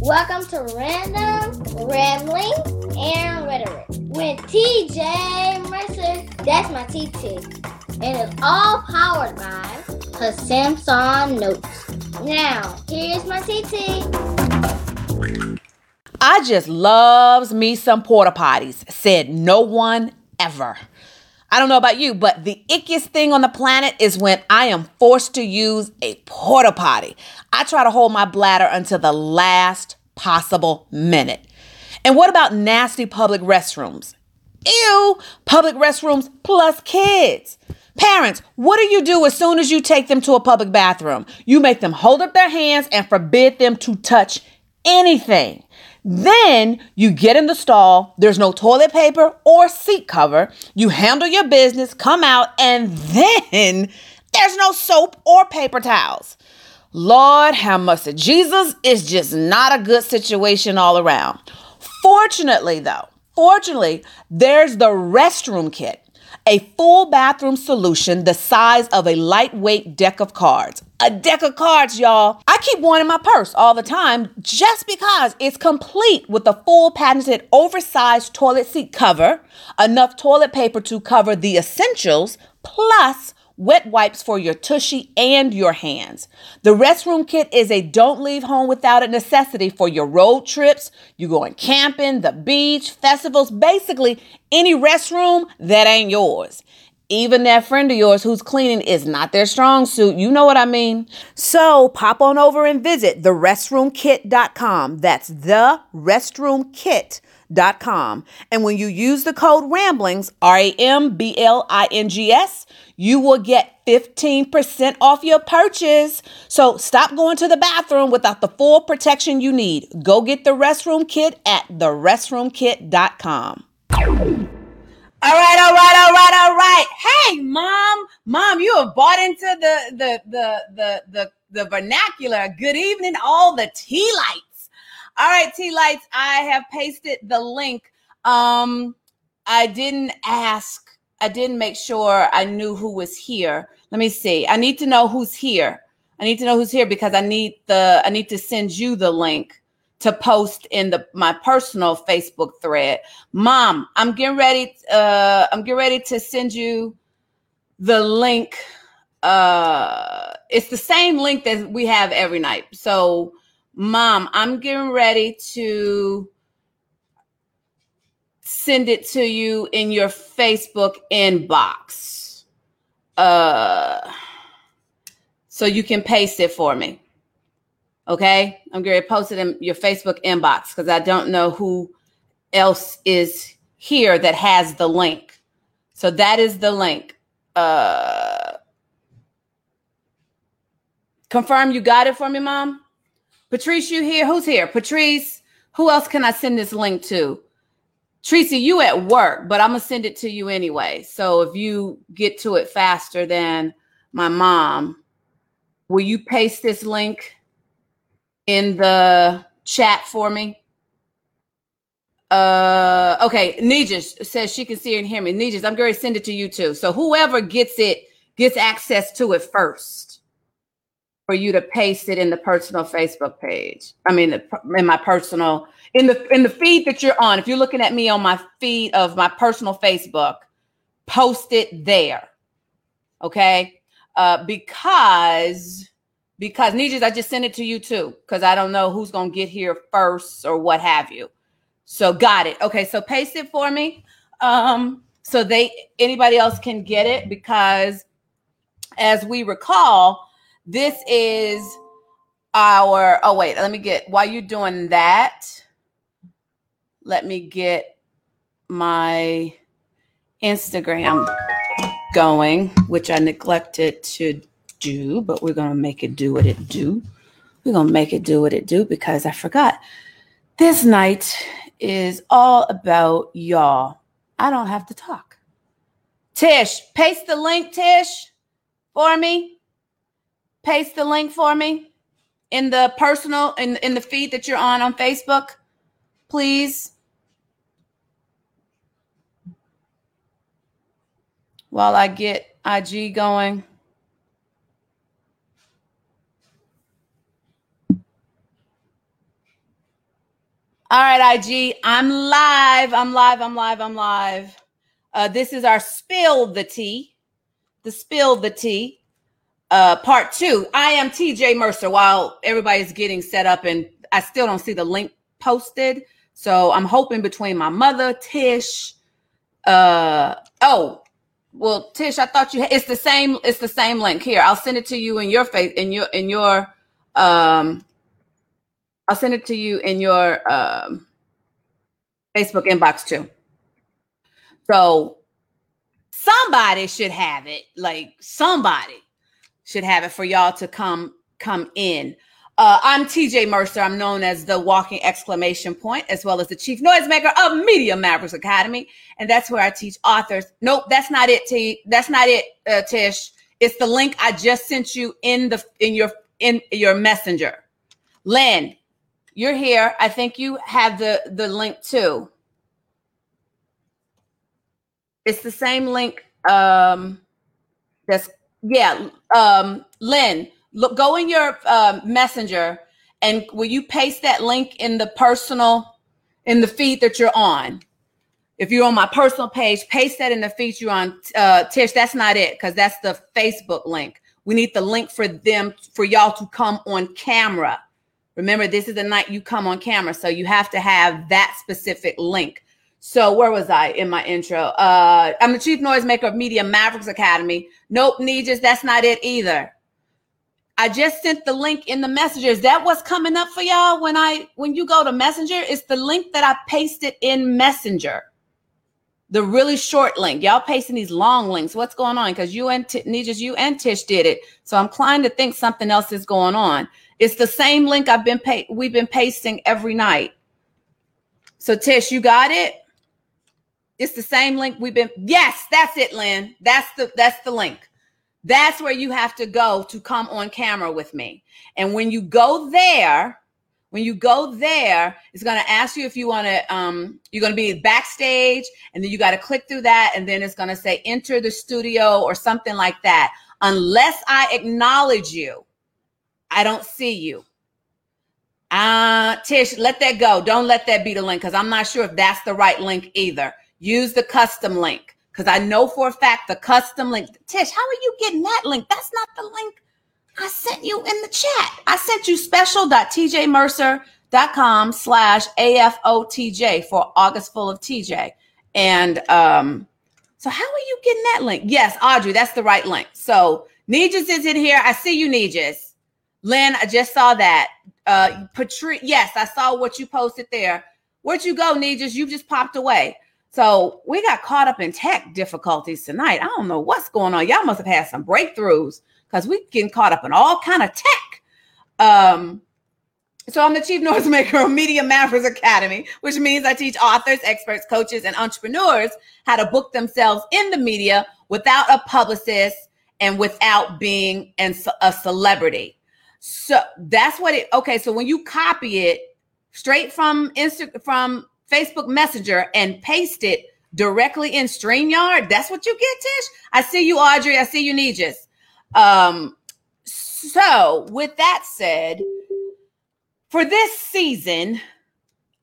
Welcome to Random Rambling and Rhetoric with TJ Mercer. That's my TT. And it's all powered by her Samsung Notes. Now, here's my TT. I just loves me some porta potties, said no one ever. I don't know about you, but the ickiest thing on the planet is when I am forced to use a porta potty. I try to hold my bladder until the last possible minute. And what about nasty public restrooms? Ew, public restrooms plus kids. Parents, what do you do as soon as you take them to a public bathroom? You make them hold up their hands and forbid them to touch anything. Then you get in the stall, there's no toilet paper or seat cover. You handle your business, come out, and then there's no soap or paper towels. Lord have mercy. Jesus is just not a good situation all around. Fortunately, though, fortunately, there's the restroom kit a full bathroom solution the size of a lightweight deck of cards. A deck of cards, y'all. I keep one in my purse all the time just because it's complete with a full patented oversized toilet seat cover, enough toilet paper to cover the essentials, plus wet wipes for your tushy and your hands. The restroom kit is a don't leave home without a necessity for your road trips, you going camping, the beach, festivals, basically any restroom that ain't yours. Even that friend of yours who's cleaning is not their strong suit. You know what I mean? So pop on over and visit therestroomkit.com. That's the restroomkit.com. And when you use the code RAMBLINGS, R A M B L I N G S, you will get 15% off your purchase. So stop going to the bathroom without the full protection you need. Go get the restroom kit at therestroomkit.com. All right, all right, all right, all right. Hey, mom, mom, you have bought into the the the the the, the vernacular. Good evening, all the tea lights. All right, tea lights. I have pasted the link. Um, I didn't ask I didn't make sure I knew who was here. Let me see. I need to know who's here. I need to know who's here because I need the I need to send you the link to post in the my personal Facebook thread. Mom, I'm getting ready uh I'm getting ready to send you the link uh it's the same link that we have every night. So, mom, I'm getting ready to send it to you in your Facebook inbox. Uh, so you can paste it for me. Okay, I'm going to post it in your Facebook inbox because I don't know who else is here that has the link. So that is the link. Uh, confirm you got it for me, Mom. Patrice, you here? Who's here? Patrice. Who else can I send this link to? Tracy, you at work, but I'm gonna send it to you anyway. So if you get to it faster than my mom, will you paste this link in the chat for me? Uh okay, Nijas says she can see and hear me. Nijas, I'm going to send it to you too. So whoever gets it gets access to it first for you to paste it in the personal Facebook page. I mean, in my personal in the in the feed that you're on, if you're looking at me on my feed of my personal Facebook, post it there. Okay? Uh, because because Nijas, I just sent it to you too, because I don't know who's gonna get here first or what have you. So got it. Okay, so paste it for me. Um, so they anybody else can get it because as we recall, this is our oh wait, let me get while you're doing that let me get my Instagram going, which I neglected to do, but we're going to make it do what it do. We're going to make it do what it do because I forgot. This night is all about y'all. I don't have to talk. Tish, paste the link, Tish, for me. Paste the link for me in the personal in in the feed that you're on on Facebook, please. while I get IG going. All right, IG, I'm live. I'm live. I'm live. I'm live. Uh, this is our spill the tea, the spill the tea, uh, part two. I am TJ Mercer. While everybody's getting set up, and I still don't see the link posted, so I'm hoping between my mother, Tish. Uh oh, well, Tish, I thought you. It's the same. It's the same link here. I'll send it to you in your face in your in your um I'll send it to you in your um, Facebook inbox too. So somebody should have it. Like somebody should have it for y'all to come come in. Uh, I'm TJ Mercer. I'm known as the walking exclamation point, as well as the chief noisemaker of Media Mavericks Academy, and that's where I teach authors. Nope, that's not it. T. That's not it, uh, Tish. It's the link I just sent you in the in your in your messenger. Lynn, you're here. I think you have the the link too. It's the same link. Um, that's yeah. Um, Lynn, look, go in your uh, messenger, and will you paste that link in the personal in the feed that you're on? If you're on my personal page, paste that in the feed you're on. Uh, Tish, that's not it because that's the Facebook link. We need the link for them for y'all to come on camera Remember, this is the night you come on camera, so you have to have that specific link. So where was I in my intro? Uh, I'm the chief noisemaker of Media Mavericks Academy. Nope, Nijas, that's not it either. I just sent the link in the messenger. Is that what's coming up for y'all when I when you go to Messenger? It's the link that I pasted in Messenger. The really short link. Y'all pasting these long links. What's going on? Because you and T- you and Tish did it. So I'm inclined to think something else is going on. It's the same link I've been pay- we've been pasting every night. So Tish, you got it? It's the same link we've been Yes, that's it, Lynn. That's the that's the link. That's where you have to go to come on camera with me. And when you go there, when you go there, it's going to ask you if you want to um you're going to be backstage and then you got to click through that and then it's going to say enter the studio or something like that. Unless I acknowledge you, I don't see you. Uh, Tish, let that go. Don't let that be the link because I'm not sure if that's the right link either. Use the custom link because I know for a fact the custom link. Tish, how are you getting that link? That's not the link I sent you in the chat. I sent you special.tjmercer.com slash AFOTJ for August full of TJ. And um, so how are you getting that link? Yes, Audrey, that's the right link. So Nijas is in here. I see you, Nijas. Lynn, I just saw that. Uh, Patrice, yes, I saw what you posted there. Where'd you go, Nijas? You just popped away. So we got caught up in tech difficulties tonight. I don't know what's going on. Y'all must have had some breakthroughs because we getting caught up in all kind of tech. Um, so I'm the chief noisemaker of Media Mavericks Academy, which means I teach authors, experts, coaches, and entrepreneurs how to book themselves in the media without a publicist and without being a celebrity. So that's what it okay. So when you copy it straight from Insta from Facebook Messenger and paste it directly in StreamYard, that's what you get, Tish. I see you, Audrey. I see you, Nijas. Um, so with that said, for this season,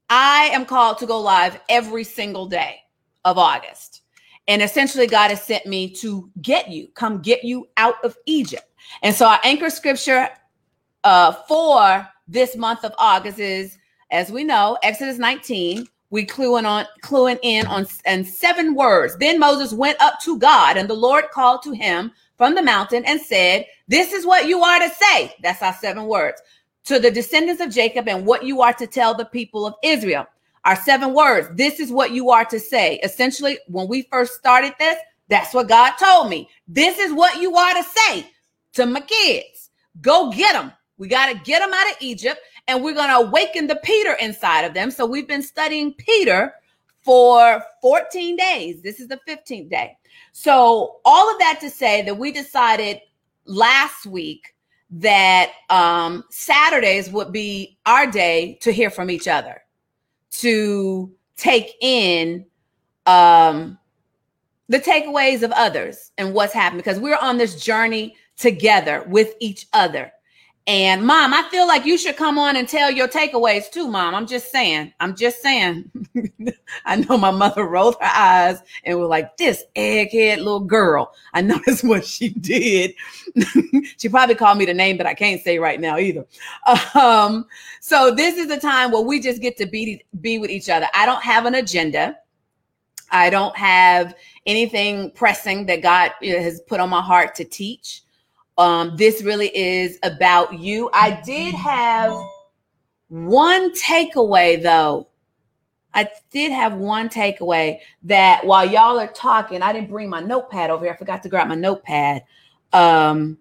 I am called to go live every single day of August. And essentially, God has sent me to get you, come get you out of Egypt. And so our anchor scripture uh, for this month of August is, as we know, Exodus 19. We cluing on, cluing in on, and seven words. Then Moses went up to God, and the Lord called to him from the mountain and said, "This is what you are to say." That's our seven words to the descendants of Jacob, and what you are to tell the people of Israel. Our seven words. This is what you are to say. Essentially, when we first started this, that's what God told me. This is what you are to say to my kids. Go get them. We got to get them out of Egypt and we're going to awaken the Peter inside of them. So we've been studying Peter for 14 days. This is the 15th day. So, all of that to say that we decided last week that um, Saturdays would be our day to hear from each other, to take in um, the takeaways of others and what's happened because we're on this journey together with each other And mom, I feel like you should come on and tell your takeaways too, mom. I'm just saying. I'm just saying. I know my mother rolled her eyes and was like, this egghead little girl. I know that's what she did. she probably called me the name that I can't say right now either. Um, so this is a time where we just get to be be with each other. I don't have an agenda. I don't have anything pressing that God has put on my heart to teach. Um, this really is about you. I did have one takeaway though. I did have one takeaway that while y'all are talking, I didn't bring my notepad over here. I forgot to grab my notepad. Um,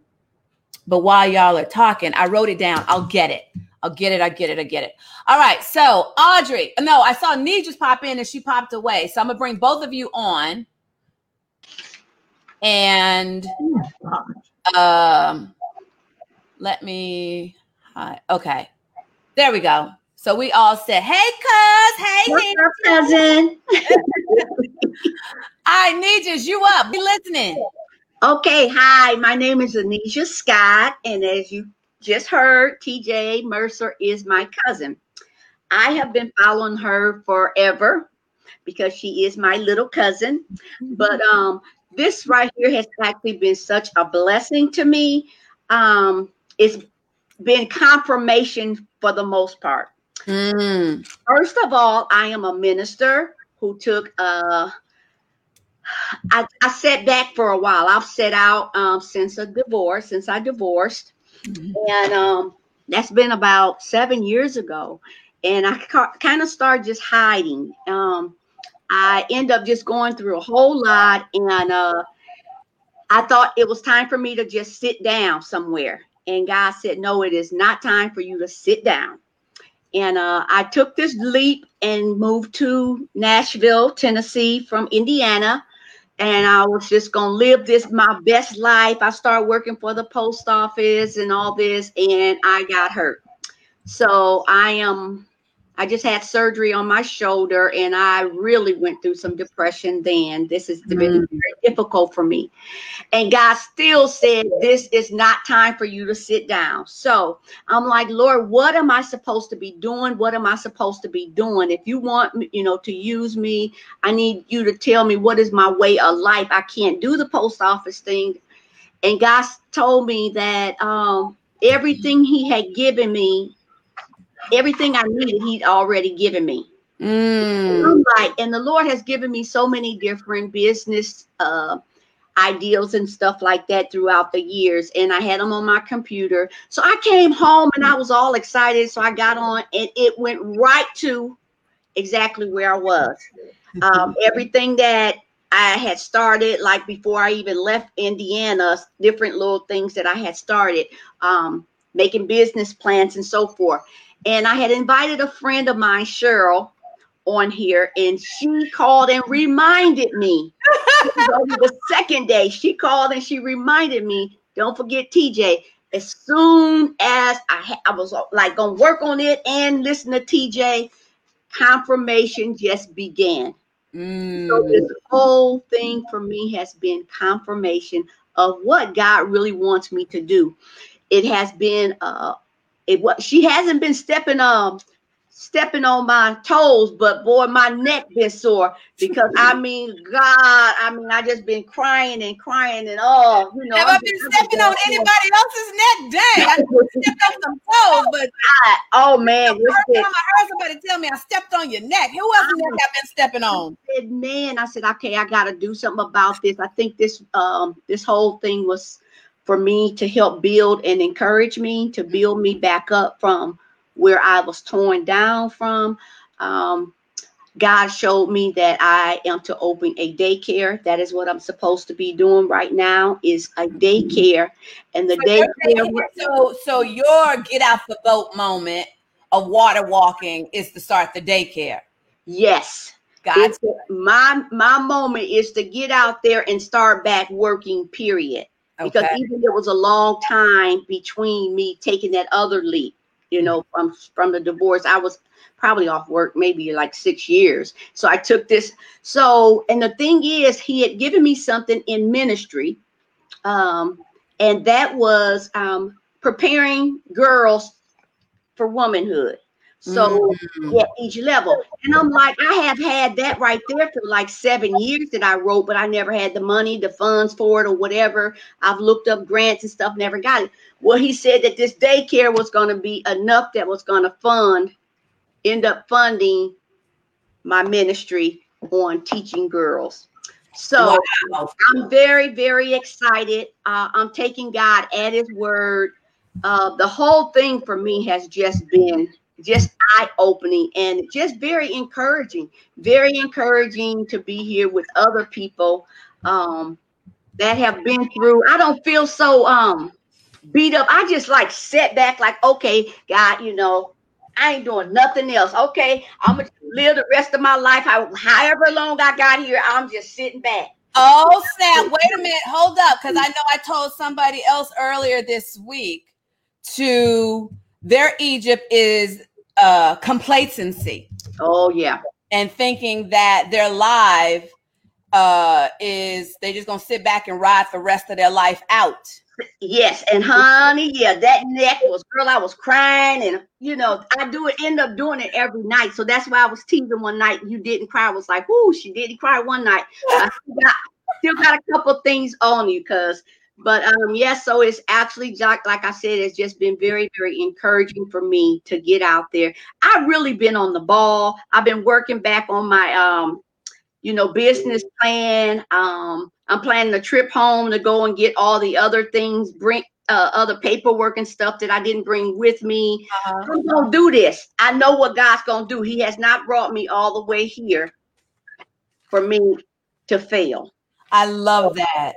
but while y'all are talking, I wrote it down. I'll get it. I'll get it. I get it. I get it. All right. So Audrey, no, I saw Nee just pop in and she popped away. So I'm gonna bring both of you on. And um, let me. Hi. Okay, there we go. So we all said, "Hey, cuz, hey, What's up, cousin." I need you. You up? Be listening. Okay, hi. My name is Anisha Scott, and as you just heard, TJ Mercer is my cousin. I have been following her forever because she is my little cousin. But um, this right here has actually been such a blessing to me. Um, it's been confirmation for the most part. Mm. First of all, I am a minister who took uh I, I sat back for a while. I've set out um, since a divorce, since I divorced, mm-hmm. and um, that's been about seven years ago. And I ca- kind of started just hiding. Um, I end up just going through a whole lot, and uh, I thought it was time for me to just sit down somewhere. And God said, No, it is not time for you to sit down. And uh, I took this leap and moved to Nashville, Tennessee from Indiana. And I was just going to live this my best life. I started working for the post office and all this, and I got hurt. So I am I just had surgery on my shoulder and I really went through some depression then. This has been mm. very difficult for me. And God still said, This is not time for you to sit down. So I'm like, Lord, what am I supposed to be doing? What am I supposed to be doing? If you want me, you know, to use me, I need you to tell me what is my way of life. I can't do the post office thing. And God told me that um, everything He had given me everything I needed, He'd already given me. Mm. I'm like, and the Lord has given me so many different business uh, ideals and stuff like that throughout the years. And I had them on my computer. So I came home and I was all excited. So I got on and it went right to exactly where I was. Um, everything that I had started, like before I even left Indiana, different little things that I had started, um, making business plans and so forth. And I had invited a friend of mine, Cheryl, on here, and she called and reminded me. the second day, she called and she reminded me, don't forget TJ. As soon as I, ha- I was like gonna work on it and listen to TJ, confirmation just began. Mm. So this whole thing for me has been confirmation of what God really wants me to do. It has been uh, it was she hasn't been stepping um stepping on my toes, but boy, my neck been sore because I mean, God, I mean, I just been crying and crying and oh, you know. Have i been stepping on anybody else's neck? Dang, I stepped on some toes, but God, oh man, the first time I heard somebody tell me I stepped on your neck. Who else neck I've been stepping on? I said, man, I said, okay, I got to do something about this. I think this um this whole thing was for me to help build and encourage me to build me back up from where I was torn down from. Um, God showed me that I am to open a daycare. That is what I'm supposed to be doing right now is a daycare. And the daycare so so your get out the boat moment of water walking is to start the daycare. Yes. God. my my moment is to get out there and start back working, period. Okay. Because even there was a long time between me taking that other leap, you know, from from the divorce. I was probably off work maybe like six years. So I took this. So, and the thing is, he had given me something in ministry. Um, and that was um preparing girls for womanhood. So Mhm. at each level. And I'm like, I have had that right there for like seven years that I wrote, but I never had the money, the funds for it, or whatever. I've looked up grants and stuff, never got it. Well, he said that this daycare was going to be enough that was going to fund, end up funding my ministry on teaching girls. So Wow. I'm very, very excited. Uh, I'm taking God at His word. Uh, the whole thing for me has just been just eye opening and just very encouraging. Very encouraging to be here with other people um, that have been through. I don't feel so um, beat up. I just like sit back, like, okay, God, you know, I ain't doing nothing else. Okay, I'm gonna live the rest of my life. How, however long I got here, I'm just sitting back. Oh snap! Wait a minute, hold up, because I know I told somebody else earlier this week to their Egypt is uh complacency Oh yeah. and thinking that their life uh is they just gonna sit back and ride the rest of their life out. Yes, and honey, yeah, that neck was girl. I was crying, and you know, I do it, end up doing it every night. So that's why I was teasing one night. You didn't cry. I was like, "Ooh, she didn't cry one night." I still got, still got a couple things on you, cause. But um, yes, so it's actually like like I said, it's just been very, very encouraging for me to get out there. I've really been on the ball. I've been working back on my um, you know, business plan. Um, I'm planning a trip home to go and get all the other things, bring uh, other paperwork and stuff that I didn't bring with me. I'm gonna do this. I know what God's gonna do. He has not brought me all the way here for me to fail. I love that.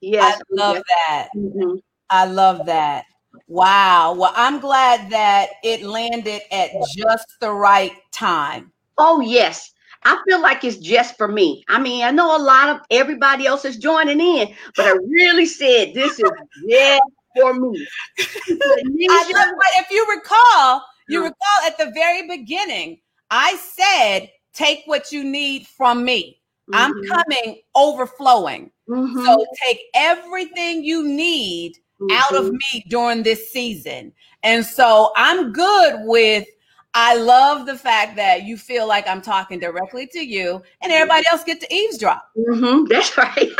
Yes, I love that. Mhm. I love that. Wow. Well, I'm glad that it landed at just the right time. Oh yes. I feel like it's just for me. I mean, I know a lot of everybody else is joining in, but I really said this is just for me. If you recall, you recall at the very beginning, I said, take what you need from me. I'm Mhm, coming overflowing. mhm, So take everything you need out of mhm. me during this season. And so I'm good with I love the fact that you feel like I'm talking directly to you and everybody else get to eavesdrop. Mhm, That's right.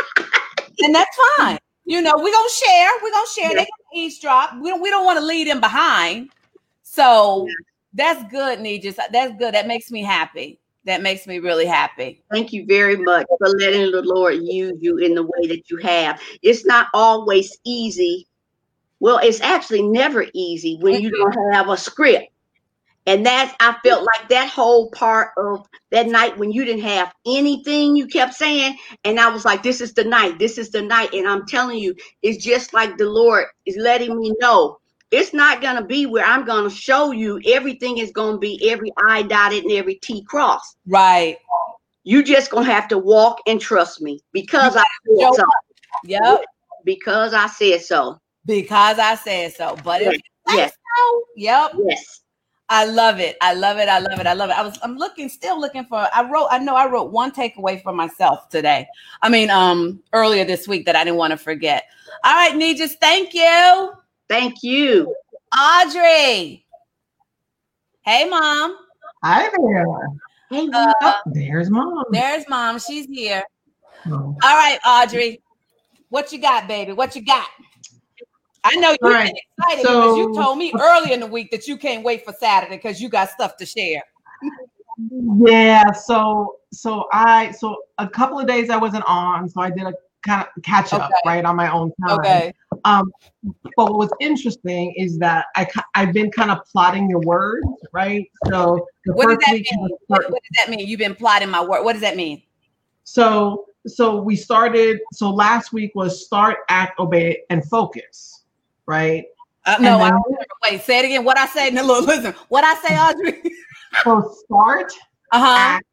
And that's fine. You know, we're gonna share. We're gonna share. Yeah. They can eavesdrop. We don't we don't want to lead them behind. So that's good, Nijis. That's good. That makes me happy. That makes me really happy. Thank you very much for letting the Lord use you in the way that you have. It's not always easy. Well, it's actually never easy when you don't have a script. And that's, I felt like that whole part of that night when you didn't have anything, you kept saying, and I was like, this is the night, this is the night. And I'm telling you, it's just like the Lord is letting me know it's not going to be where I'm going to show you everything is going to be every I dotted and every T crossed Right. you just gonna have to walk and trust me because I said so. Yep. Because I said so. Because I said so. But you Yes. so, yep. Yes. I love it. I love it. I love it. I love it. I was I'm looking, still looking for I wrote, I know I wrote one takeaway for myself today. I mean, um, earlier this week that I didn't want to forget. All right, Nijis, thank you. Thank you. Audrey. Hey mom. Hi there. Hey, Uh, Oh, there's mom. there's mom. She's here. Oh. All right, Audrey. What you got, baby? What you got? I know you're All right, excited because you told me earlier in the week that you can't wait for Saturday because you got stuff to share. Yeah, so so I so a couple of days I wasn't on, so I did a kind of catch up Okay. right on my own time. Okay. Um, but what's interesting is that I I've been kind of plotting your words, right? So What does that mean? What, what does that mean? You've been plotting my word. What does that mean? so so we started. So last week was start, act, obey, and focus, right? Uh, no, And I then- Wait, say it again. What I say? No, look, listen. What I say, Audrey? So start, Uh huh. act,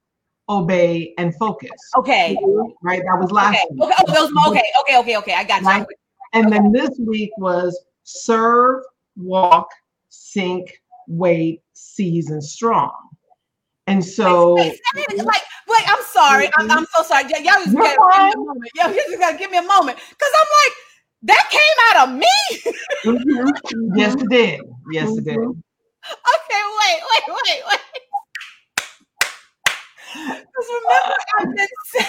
obey, and focus, Okay. right? That was last Okay. week. Okay. Oh, those, okay. Okay. Okay. Okay. I got you. And then this week was serve, walk, sink, wait, season strong. And so Wait. Like, wait, I'm sorry. I'm, I'm so sorry. Y'all just gotta give me a moment. Y'all just gotta give me a moment. Cause I'm like, That came out of me. Mm-hmm. Yes, it did. Yes, it did. Okay, wait, wait, wait, wait. Because remember, I've been saying,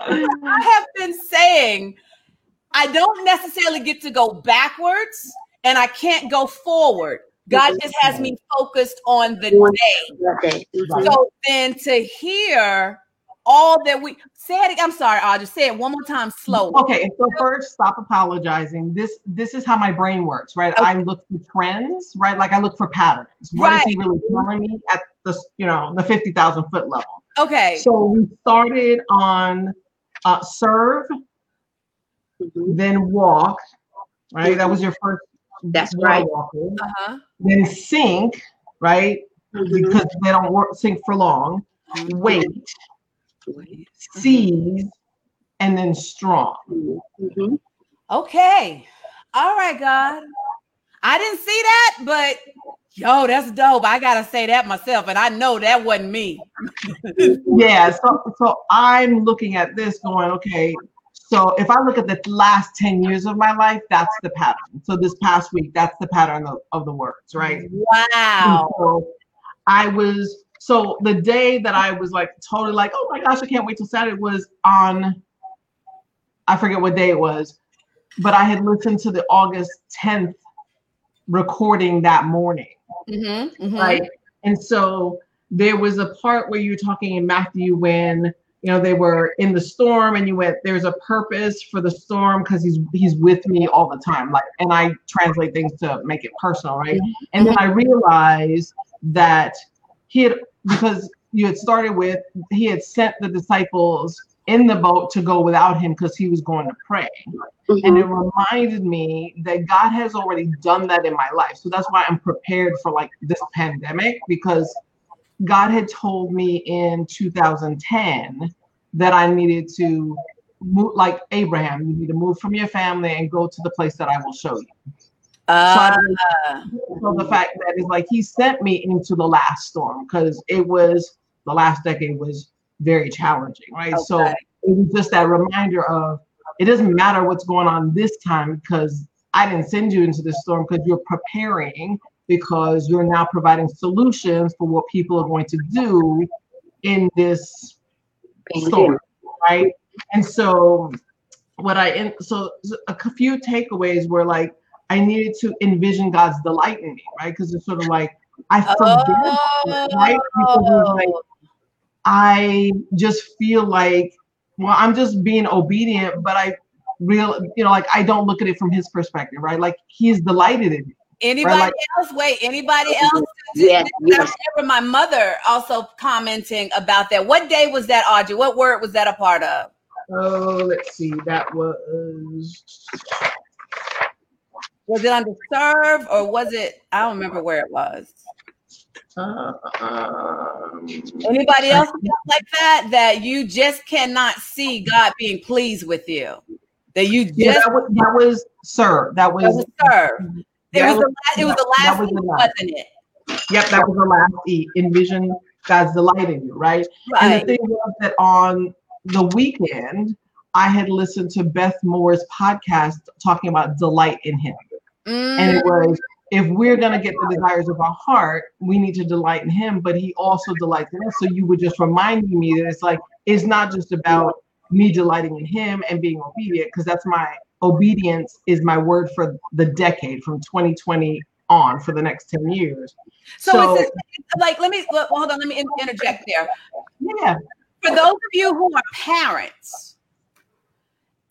I have been saying I don't necessarily get to go backwards and I can't go forward. God just has me focused on the day. Okay. Mhm. So then to hear all that we said, I'm sorry, I'll just say it one more time slow. Okay, so first, stop apologizing. This this is how my brain works, right? I look for trends, right? Like I look for patterns. Right. What is he really telling me at the you know the fifty thousand foot level? Okay. So we started on uh, serve, Mhm. then walk, right? That was your first. That's right. walking. Uh-huh. Then sink, right? Mhm. Because they don't work sink for long. Wait, seize, and then strong. Mhm. Okay. All right, God. I didn't see that, but yo, that's dope. I gotta say that myself, and I know that wasn't me. Yeah, so so I'm looking at this going, okay, so if I look at the last 10 years of my life, that's the pattern. So this past week, that's the pattern of, of the words, right? Wow. So I was so the day that I was like totally like, oh my gosh, I can't wait till Saturday was on I forget what day it was, but I had listened to the August 10th recording that morning. Mm-hmm, Right. And so there was a part where you were talking in Matthew when you know they were in the storm and you went there's a purpose for the storm because he's he's with me all the time like and i translate things to make it personal right and then i realized that he had because you had started with he had sent the disciples in the boat to go without him because he was going to pray and it reminded me that God has already done that in my life. So that's why I'm prepared for like this pandemic because God had told me in 2010 that I needed to move like Abraham, you need to move from your family and go to the place that I will show you. Uh, So the fact that it's like he sent me into the last storm because it was the last decade was very challenging, right? So it was just that reminder of it doesn't matter what's going on this time because I didn't send you into this storm because you're preparing because you're now providing solutions for what people are going to do in this storm, right? And so what I in so a few takeaways were like I needed to envision God's delight in me, right? Because it's sort of like I forget, right? Because like oh, I just feel like, well, I'm just being obedient, but I real, you know, like I don't look at it from his perspective, right? Like he's delighted in me. anybody like- else? Wait, anybody else? Yes, I remember my mother also commenting about that. What day was that, Audrey? What word was that a part of? Oh, let's see. That was Was it under serve or was it? I don't remember where it was. Um, Anybody else like that? That you just cannot see God being pleased with you. That you just yeah, that was, that was sir. That that was sir. It was the last, it was the last was the last. was not it? Yep, that was the last E. Envision God's delight in you, right? And Right. the thing was that on the weekend, I had listened to Beth Moore's podcast talking about delight in Him. And Mm, it was, if we're going to get the desires of our heart, we need to delight in Him, but He also delights in us. So you were just reminding me that it's like, it's not just about me delighting in Him and being obedient, because that's my obedience is my word for the decade from 2020 on for the next 10 years. so, so- it's just, like let me well, hold on. Let me interject there. Yeah. For those of you who are parents,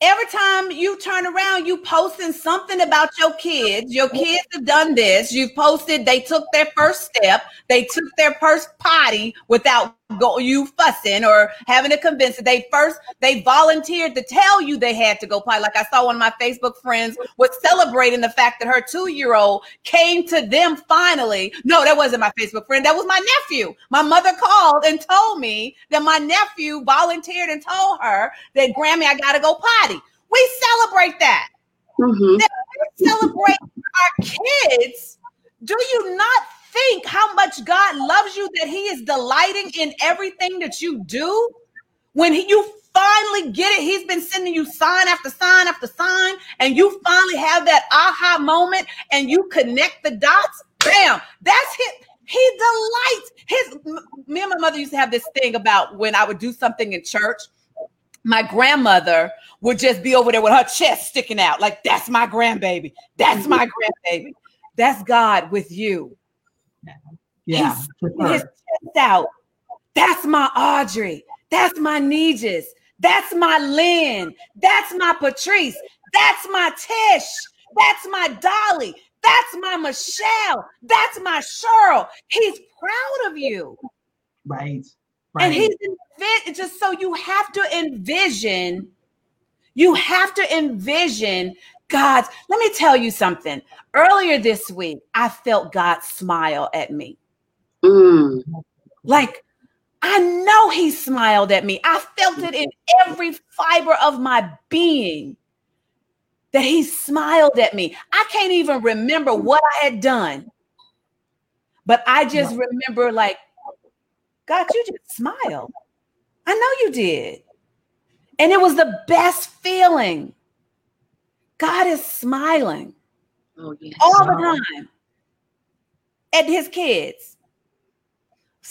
every time you turn around, you posting something about your kids. Your kids have done this. You've posted they took their first step, they took their first potty without go you fussing or having to convince it. They first they volunteered to tell you they had to go potty. Like I saw one of my Facebook friends was celebrating the fact that her two-year-old came to them finally. No, that wasn't my Facebook friend. That was my nephew. My mother called and told me that my nephew volunteered and told her that Grammy, I gotta go potty. We celebrate that. Mhm. We celebrate our kids. Do you not think how much God loves you that He is delighting in everything that you do? When he, you finally get it. He's been sending you sign after sign after sign, and you finally have that aha moment and you connect the dots. Bam! That's it. He delights. His me and my mother used to have this thing about when I would do something in church. My grandmother would just be over there with her chest sticking out, like that's my grandbaby. That's my grandbaby. That's God with you. Yeah. Sticking his chest out. That's my Audrey. That's my Nijis. That's my Lynn. That's my Patrice. That's my Tish. That's my Dolly. That's my Michelle. That's my Cheryl. He's proud of you. Right. Right. And he's envi- just so you have to envision, you have to envision God's. Let me tell you something. Earlier this week, I felt God smile at me. Mm. Like, I know he smiled at me. I felt it in every fiber of my being that he smiled at me. I can't even remember what I had done, but I just remember, like, God, you just smiled. I know you did. And it was the best feeling. God is smiling Oh yes. all the time at his kids.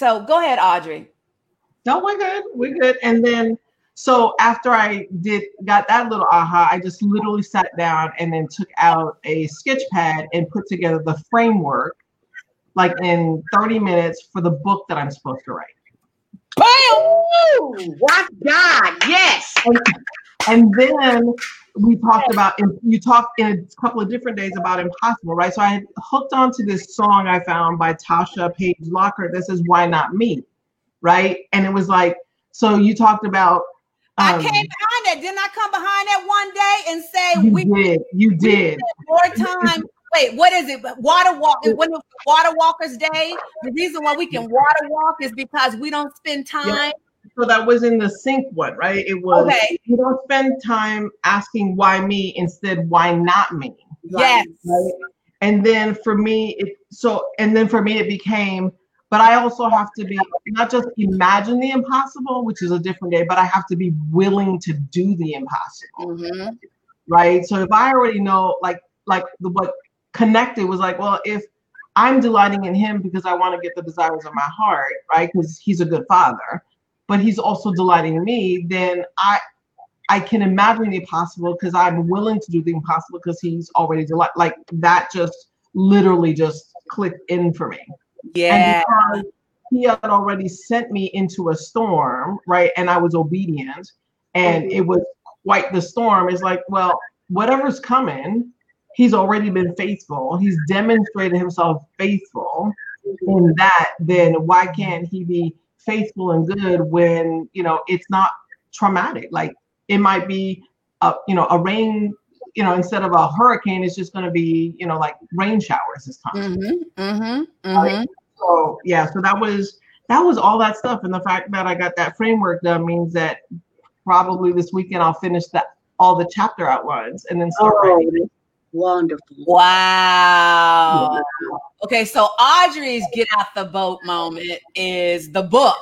So go ahead, Audrey. No, we're good. We're good. And then, so after I did got that little aha, I just literally sat down and then took out a sketch pad and put together the framework, like in 30 minutes for the book that I'm supposed to write. Bam! Ooh, watch God. Yes. And then we talked about, you talked in a couple of different days about impossible, right? So I hooked onto this song I found by Tasha Page-Lockhart that says, Why Not Me? Right. And it was like, so you talked about, I um, came behind that. Didn't I come behind that one day and say you we did, you did. more time? Wait, what is it? Water walk. When it was Water Walkers Day, the reason why we can water walk is because we don't spend time. So that was in the sync one, right? It was Okay. you don't spend time asking why me, instead why not me? Yes. Right? And then for me, it so and then for me it became, but I also have to be not just imagine the impossible, which is a different day, but I have to be willing to do the impossible. Mhm. right? So if I already know, like, like the what connected was like, well, if I'm delighting in him because I want to get the desires of my heart, right? Because he's a good father, but he's also delighting me, then I I can imagine the impossible because I'm willing to do the impossible because he's already delight. Like that just literally just clicked in for me. Yeah. And because he had already sent me into a storm, right? And I was obedient, and mm-hmm. it was quite the storm. It's like, well, whatever's coming, he's already been faithful. He's demonstrated himself faithful in mm-hmm. that. Then why can't he be faithful and good when you know it's not traumatic? Like it might be, a you know, a rain. You know, instead of a hurricane, it's just going to be, you know, like rain showers this time. Mm-hmm. Mm-hmm. Right. Mm-hmm. So yeah, so that was that was all that stuff, and the fact that I got that framework done means that probably this weekend I'll finish that all the chapter outlines and then start Oh, writing. Wonderful. Wow. Okay, so Audrey's get out the boat moment is the book.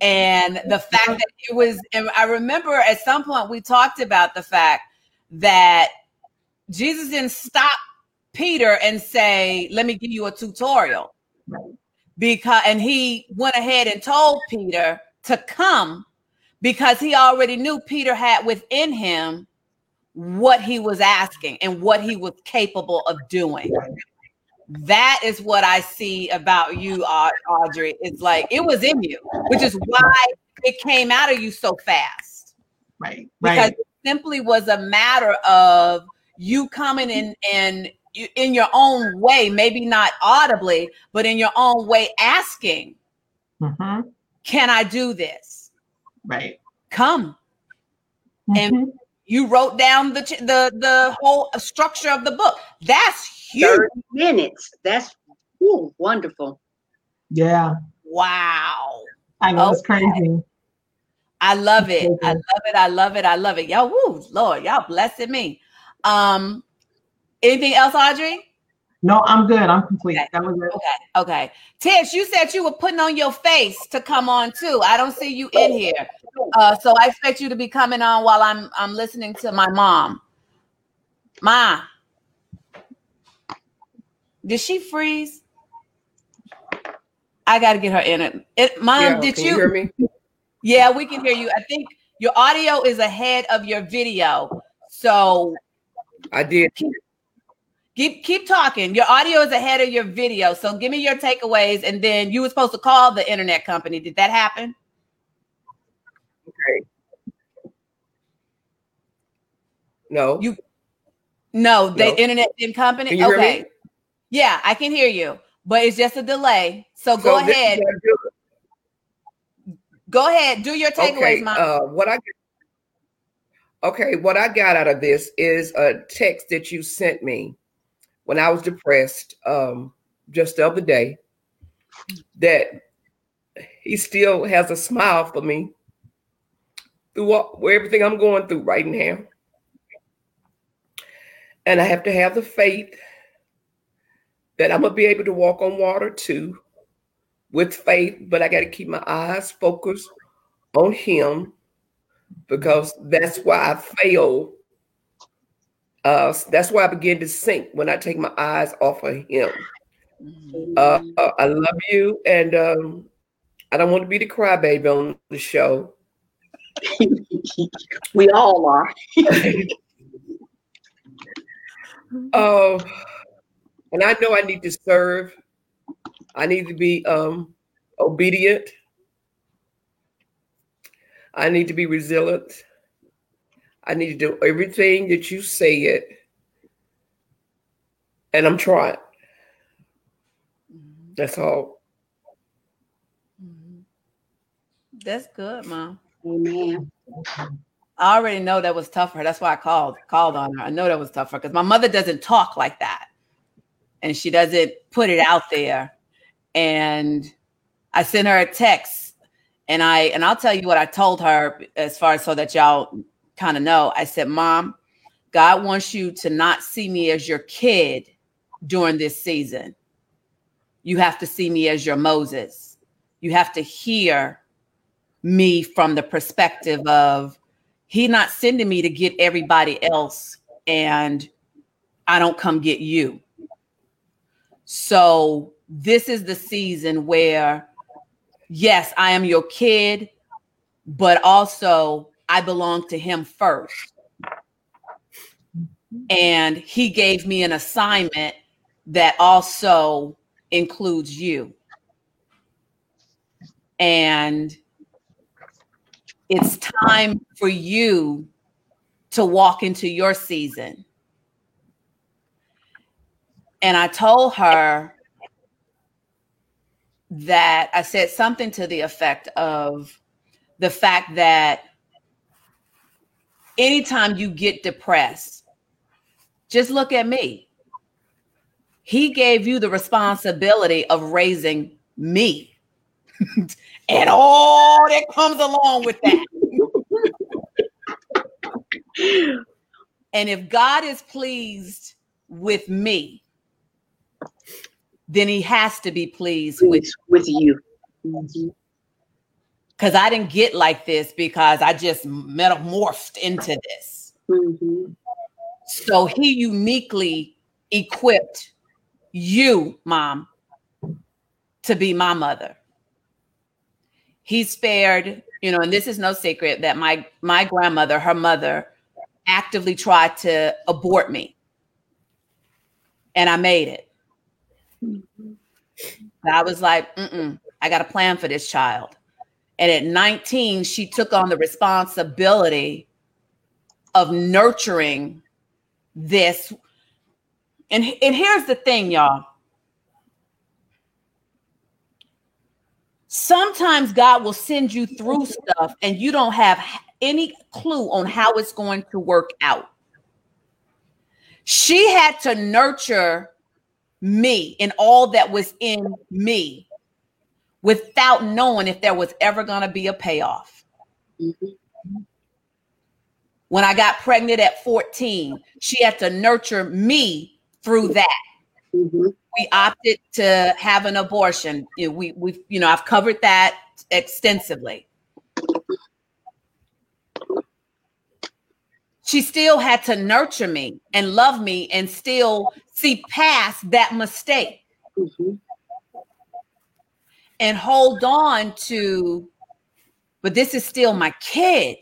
And the fact that it was, and I remember at some point we talked about the fact that Jesus didn't stop Peter and say, Let me give you a tutorial. Because, and he went ahead and told Peter to come because he already knew Peter had within him what he was asking and what he was capable of doing. That is what I see about you, Audrey. It's like it was in you, which is why it came out of you so fast Right, because right, it simply was a matter of you coming in and in your own way, maybe not audibly, but in your own way, asking, hmm "Can I do this?" right. Come. And- Mhm. You wrote down the the the whole structure of the book. That's huge. 30 minutes. That's ooh, wonderful. yeah, Wow. I know it's Okay. crazy. I love it. I love it. I love it. I love it. Y'all, woo, Lord, y'all blessing me. Um, anything else, Audrey? No, I'm good. I'm complete. Okay. That was it. Okay, okay. Tish, you said you were putting on your face to come on too. I don't see you in here. Uh, so I expect you to be coming on while I'm I'm listening to my mom. Ma. Did she freeze? I gotta get her in it. it mom, Yeah, did can you, you hear me? Yeah, we can hear you. I think your audio is ahead of your video. So I did. keep keep keep talking. Your audio is ahead of your video. So give me your takeaways, and then you were supposed to call the internet company. Did that happen? Okay. No. You- No, the No. internet company. You hear okay. Yeah, I can hear you, but it's just a delay. So go So this ahead. what I do. Go ahead. Do your takeaways, Okay. mom. Uh, what I okay, what I got out of this is a text that you sent me when I was depressed, um, just the other day. That he still has a smile for me through what, everything I'm going through right now. And I have to have the faith that I'm gonna be able to walk on water too, with faith. But I got to keep my eyes focused on Him because that's why I fail. Uh, that's why I begin to sink when I take my eyes off of Him. Uh, uh, I love you, and um, I don't want to be the crybaby on the show. we all are. Oh, and I know I need to serve. I need to be um, obedient. I need to be resilient. I need to do everything that you say it. And I'm trying. Mm-hmm. That's all. Mm-hmm. That's good, mom. Amen. I already know that was tough for her. That's why I called called on her. I know that was tough for her because my mother doesn't talk like that, and she doesn't put it out there. And I sent her a text, and I and I'll tell you what I told her as far as so that y'all kind of know. I said, "Mom, God wants you to not see me as your kid during this season. You have to see me as your Moses. You have to hear me from the perspective of." He not sending me to get everybody else and I don't come get you. So this is the season where yes, I am your kid, but also I belong to him first. And he gave me an assignment that also includes you. And it's time for you to walk into your season. And I told her that I said something to the effect of the fact that anytime you get depressed, just look at me. He gave you the responsibility of raising me and all that comes along with that. and if God is pleased with me, then he has to be pleased with with, you. Because I didn't get like this because I just metamorphed into this. Mhm. So he uniquely equipped you, mom, to be my mother. He spared, you know, and this is no secret that my my grandmother, her mother, actively tried to abort me. And I made it. I was like, Mm-mm, I got a plan for this child. And at 19, she took on the responsibility of nurturing this. And, and here's the thing, y'all. Sometimes God will send you through stuff and you don't have any clue on how it's going to work out. She had to nurture me and all that was in me without knowing if there was ever going to be a payoff. Mhm. When I got pregnant at 14, she had to nurture me through that. Mhm. we opted to have an abortion. We we you know I've covered that extensively. She still had to nurture me and love me and still see past that mistake Mhm. And hold on to but this is still my kid.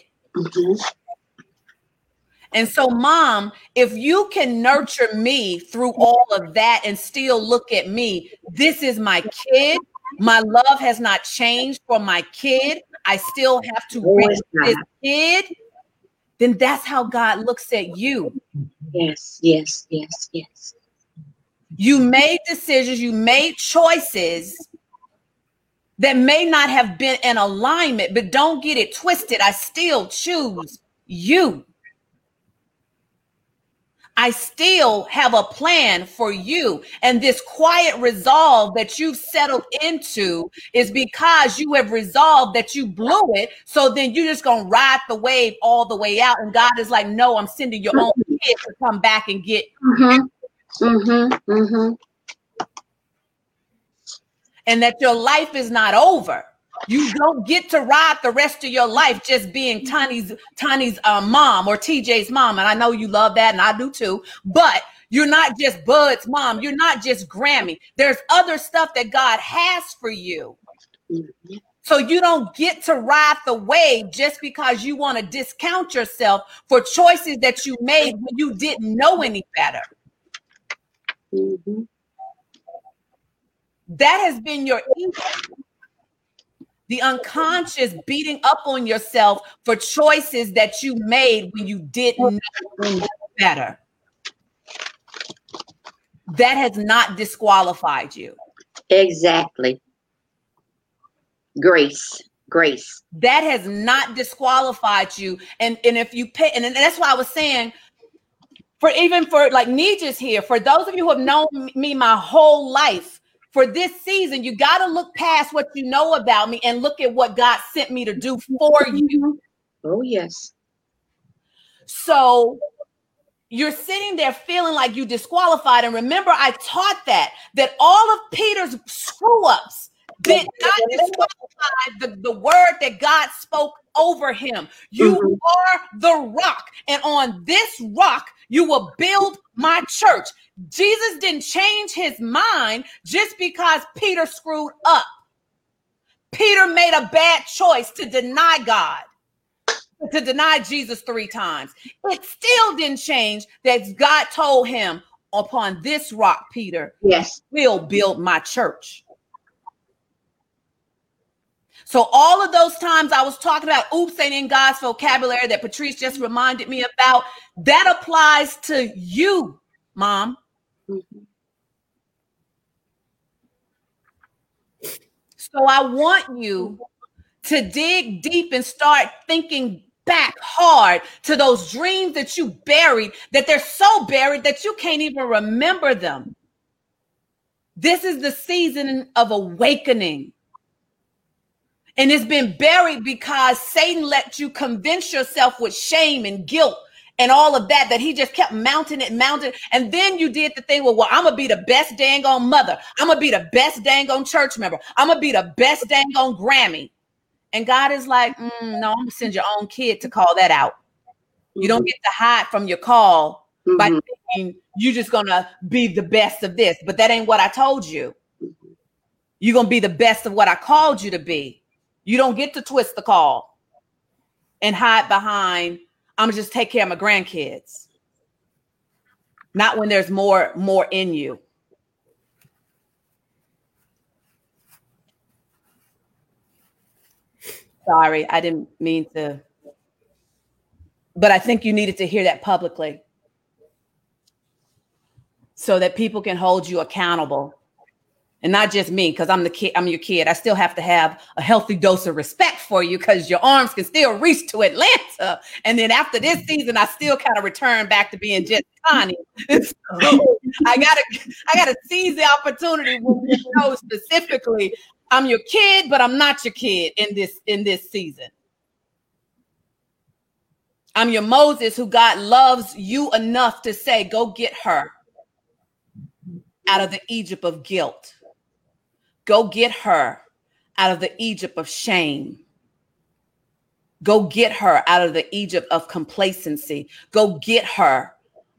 And so, mom, if you can nurture me through all of that and still look at me, this is my kid. My love has not changed for my kid. I still have to reach this kid. Then that's how God looks at you. Yes, yes, yes, yes. You made decisions, you made choices that may not have been in alignment, but don't get it twisted. I still choose you. I still have a plan for you. And this quiet resolve that you've settled into is because you have resolved that you blew it. So then you're just going to ride the wave all the way out. And God is like, no, I'm sending your own kid to come back and get Mhm. Mhm. Mhm. And that your life is not over. You don't get to ride the rest of your life just being Tony's Tony's uh, mom or TJ's mom, and I know you love that, and I do too. But you're not just Bud's mom. You're not just Grammy. There's other stuff that God has for you. So you don't get to ride the wave just because you want to discount yourself for choices that you made when you didn't know any better. Mhm. That has been your ego. The unconscious beating up on yourself for choices that you made when you didn't know better. That has not disqualified you. Exactly. Grace. Grace. That has not disqualified you. And, and if you pay, and that's why I was saying, for even for like Nijis here, for those of you who have known me my whole life, for this season, you got to look past what you know about me and look at what God sent me to do for you. Oh yes. So you're sitting there feeling like you disqualified. And remember, I taught that that all of Peter's screw ups did not disqualify the, the word that God spoke over him. You Mhm. are the rock, and on this rock you will build my church. Jesus didn't change his mind just because Peter screwed up. Peter made a bad choice to deny God, to deny Jesus three times. It still didn't change that God told him, Upon this rock, Peter, Yes. will build my church. So all of those times I was talking about oops ain't in God's vocabulary that Patrice just reminded me about, that applies to you, mom. Mhm. So I want you to dig deep and start thinking back hard to those dreams that you buried, that they're so buried that you can't even remember them. This is the season of awakening. And it's been buried because Satan let you convince yourself with shame and guilt and all of that, that he just kept mounting it, mounting. And then you did the thing, well, well, I'm gonna be the best dang on mother. I'm gonna be the best dang on church member. I'm gonna be the best dang on Grammy. And God is like, mm, no, I'm gonna send your own kid to call that out. You don't get to hide from your call by Mhm. thinking you're just gonna be the best of this, but that ain't what I told you. You're gonna be the best of what I called you to be. You don't get to twist the call and hide behind, I'm gonna just take care of my grandkids. Not when there's more, more in you. Sorry, I didn't mean to, but I think you needed to hear that publicly so that people can hold you accountable and not just me because i'm the kid i'm your kid. I still have to have a healthy dose of respect for you because your arms can still reach to atlanta. And then after this mm-hmm. season i still kind of return back to being just Connie. so i gotta i gotta seize the opportunity when you know specifically. I'm your kid but i'm not your kid in this in this season. I'm your moses who god loves you enough to say go get her out of the Egypt of guilt. Go get her out of the Egypt of shame. Go get her out of the Egypt of complacency. Go get her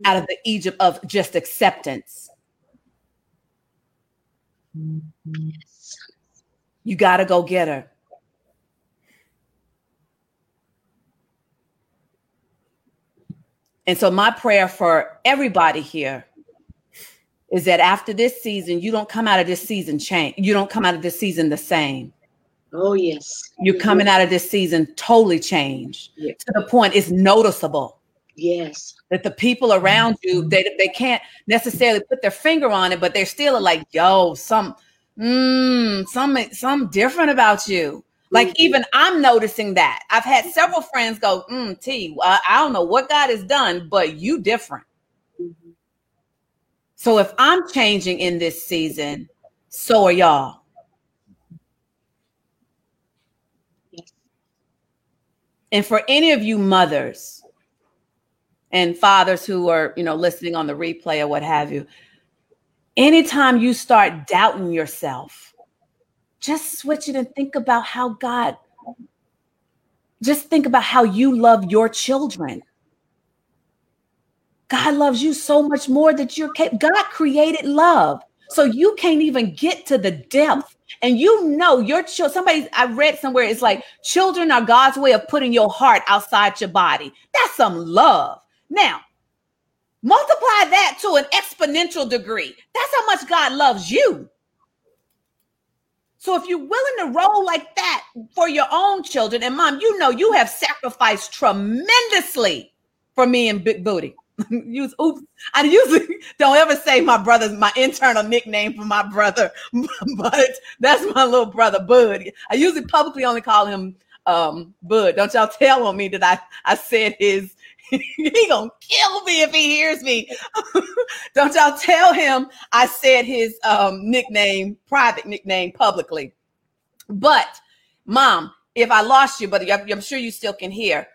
out of the Egypt of just acceptance. You got to go get her. And so, my prayer for everybody here is that after this season, you don't come out of this season change. You don't come out of this season the same. Oh, yes. You're coming out of this season totally changed Yeah. to the point it's noticeable Yes. that the people around you they they can't necessarily put their finger on it, but they're still like, yo, some mm, some some different about you. Like Mhm. even I'm noticing that. I've had several friends go, mm, T, I, I don't know what God has done, but you different. So if I'm changing in this season, so are y'all. And for any of you mothers and fathers who are, you know, listening on the replay or what have you, anytime you start doubting yourself, just switch it and think about how God, just think about how you love your children. God loves you so much more that you're cap- God created love. So you can't even get to the depth. And you know your child, somebody I read somewhere, it's like children are God's way of putting your heart outside your body. That's some love. Now, multiply that to an exponential degree. That's how much God loves you. So if you're willing to roll like that for your own children, and mom, you know you have sacrificed tremendously for me and Big Booty. Use oops. I usually don't ever say my brother's my internal nickname for my brother, but that's my little brother Bud. I usually publicly only call him um Bud. Don't y'all tell on me that I I said his he gonna kill me if he hears me. Don't y'all tell him I said his um nickname, private nickname publicly. But mom, if I lost you, but I'm I'm sure you still can hear.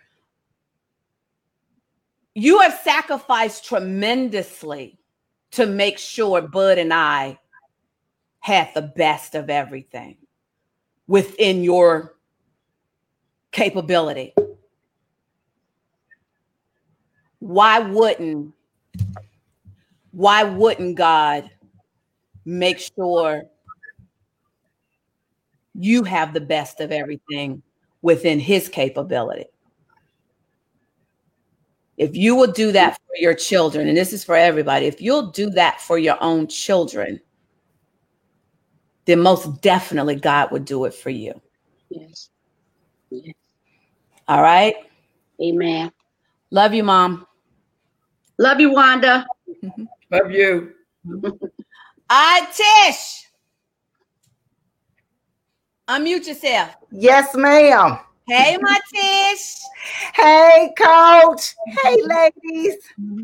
You have sacrificed tremendously to make sure Bud and I had the best of everything within your capability. Why wouldn't why wouldn't God make sure you have the best of everything within his capability? If you will do that mm-hmm. for your children, and this is for everybody, if you'll do that for your own children, then most definitely God would do it for you. Yes. yes. All right. Amen. Love you, mom. Love you, Wanda. Love you. All right, Tish. Unmute yourself. Yes, ma'am. Hey, my Tish. Hey, coach. Hey, ladies.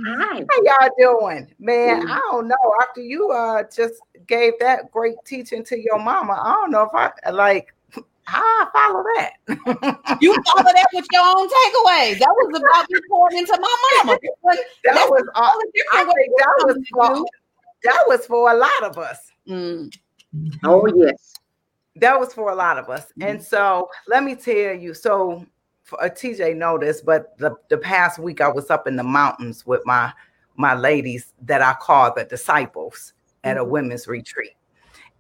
Hi. How y'all doing? Man, I don't know. After you uh just gave that great teaching to your mama, I don't know if I like how I follow that. You follow that with your own takeaways. That was about me pouring into my mama. But that was all the I think that was for, that was for a lot of us. Mm, Oh, yes. That was for a lot of us. And mm-hmm. so let me tell you, so for uh, a TJ know this, but the, the past week I was up in the mountains with my my ladies that I call the disciples at a mm-hmm. women's retreat.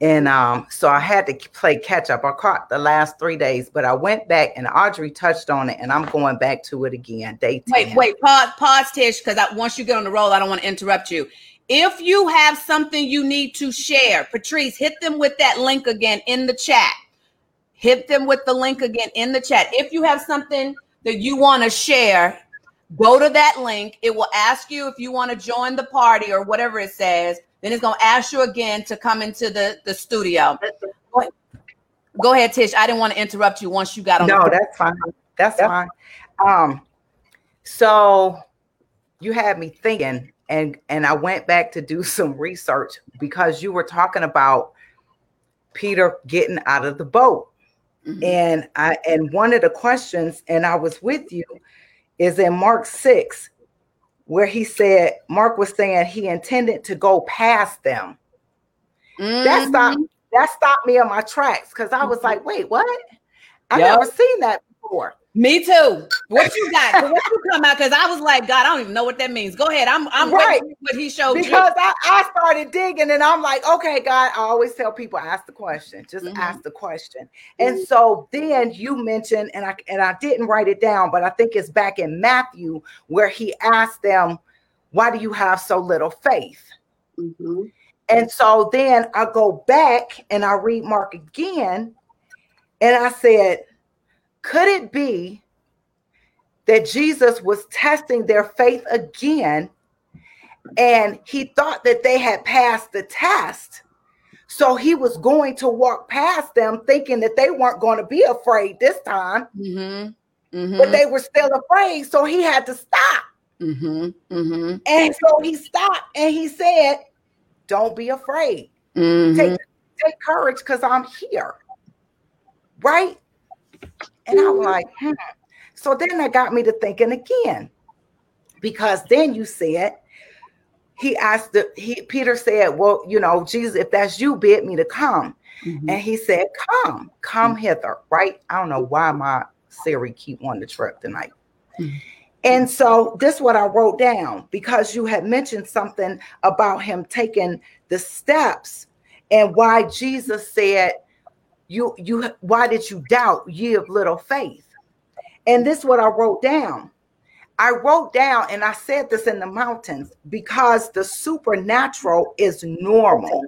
And um, so I had to play catch up. I caught the last three days, but I went back and Audrey touched on it, and I'm going back to it again. Day 10. Wait, wait, pause, pause, Tish, because I, once you get on the roll, I don't want to interrupt you. If you have something you need to share, Patrice, hit them with that link again in the chat. Hit them with the link again in the chat. If you have something that you want to share, go to that link. It will ask you if you want to join the party or whatever it says. Then it's going to ask you again to come into the, the studio. Go ahead. Tish. I didn't want to interrupt you once you got on. No, the that's fine. That's fine. Um, so you had me thinking, and and I went back to do some research because you were talking about Peter getting out of the boat. Mhm. And I and one of the questions, and I was with you, is in Mark 6, where he said, Mark was saying he intended to go past them That stopped that stopped me in my tracks because I was like, wait, what? I Yup. never seen that before. Me too. What you got? What you come out? Because I was like, God, I don't even know what that means. Go ahead. I'm I'm Right. what he showed Because I, I started digging and I'm like, okay, God, I always tell people ask the question, just Mhm. ask the question. And so then you mentioned, and I and I didn't write it down, but I think it's back in Matthew where he asked them, Why do you have so little faith? Mhm. And so then I go back and I read Mark again, and I said, could it be that Jesus was testing their faith again? And he thought that they had passed the test. So he was going to walk past them thinking that they weren't going to be afraid this time. Mm-hmm. Mm-hmm. but they were still afraid. So he had to stop. mm-hmm. Mm-hmm. And so he stopped and he said, Don't be afraid. Mm-hmm. take take courage because I'm here. Right? And I'm like, hmm. so then that got me to thinking again. Because then you said, he asked the he Peter said, Well, you know, Jesus, if that's you, bid me to come. Mhm. And he said, Come, come hither. Right? I don't know why my Siri keep on the trip tonight. Mhm. And so this is what I wrote down because you had mentioned something about him taking the steps and why Jesus said, You you why did you doubt ye of little faith? And this is what I wrote down. I wrote down and I said this in the mountains because the supernatural is normal.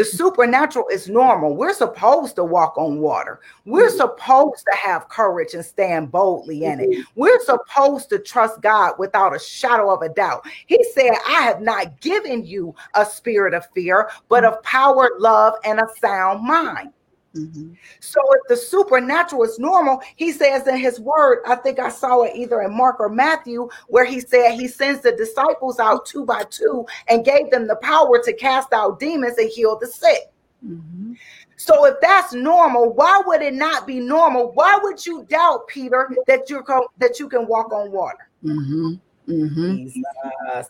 The supernatural is normal. We're supposed to walk on water. We're mm-hmm. supposed to have courage and stand boldly in it. Mm-hmm. We're supposed to trust God without a shadow of a doubt. He said, I have not given you a spirit of fear, but mm-hmm. of power, love, and a sound mind. Mhm. So if the supernatural is normal, he says in his word, I think I saw it either in Mark or Matthew, where he said he sends the disciples out two by two and gave them the power to cast out demons and heal the sick. Mhm. So if that's normal, why would it not be normal? Why would you doubt, Peter, that you can that you can walk on water? Mhm. Mhm. Jesus,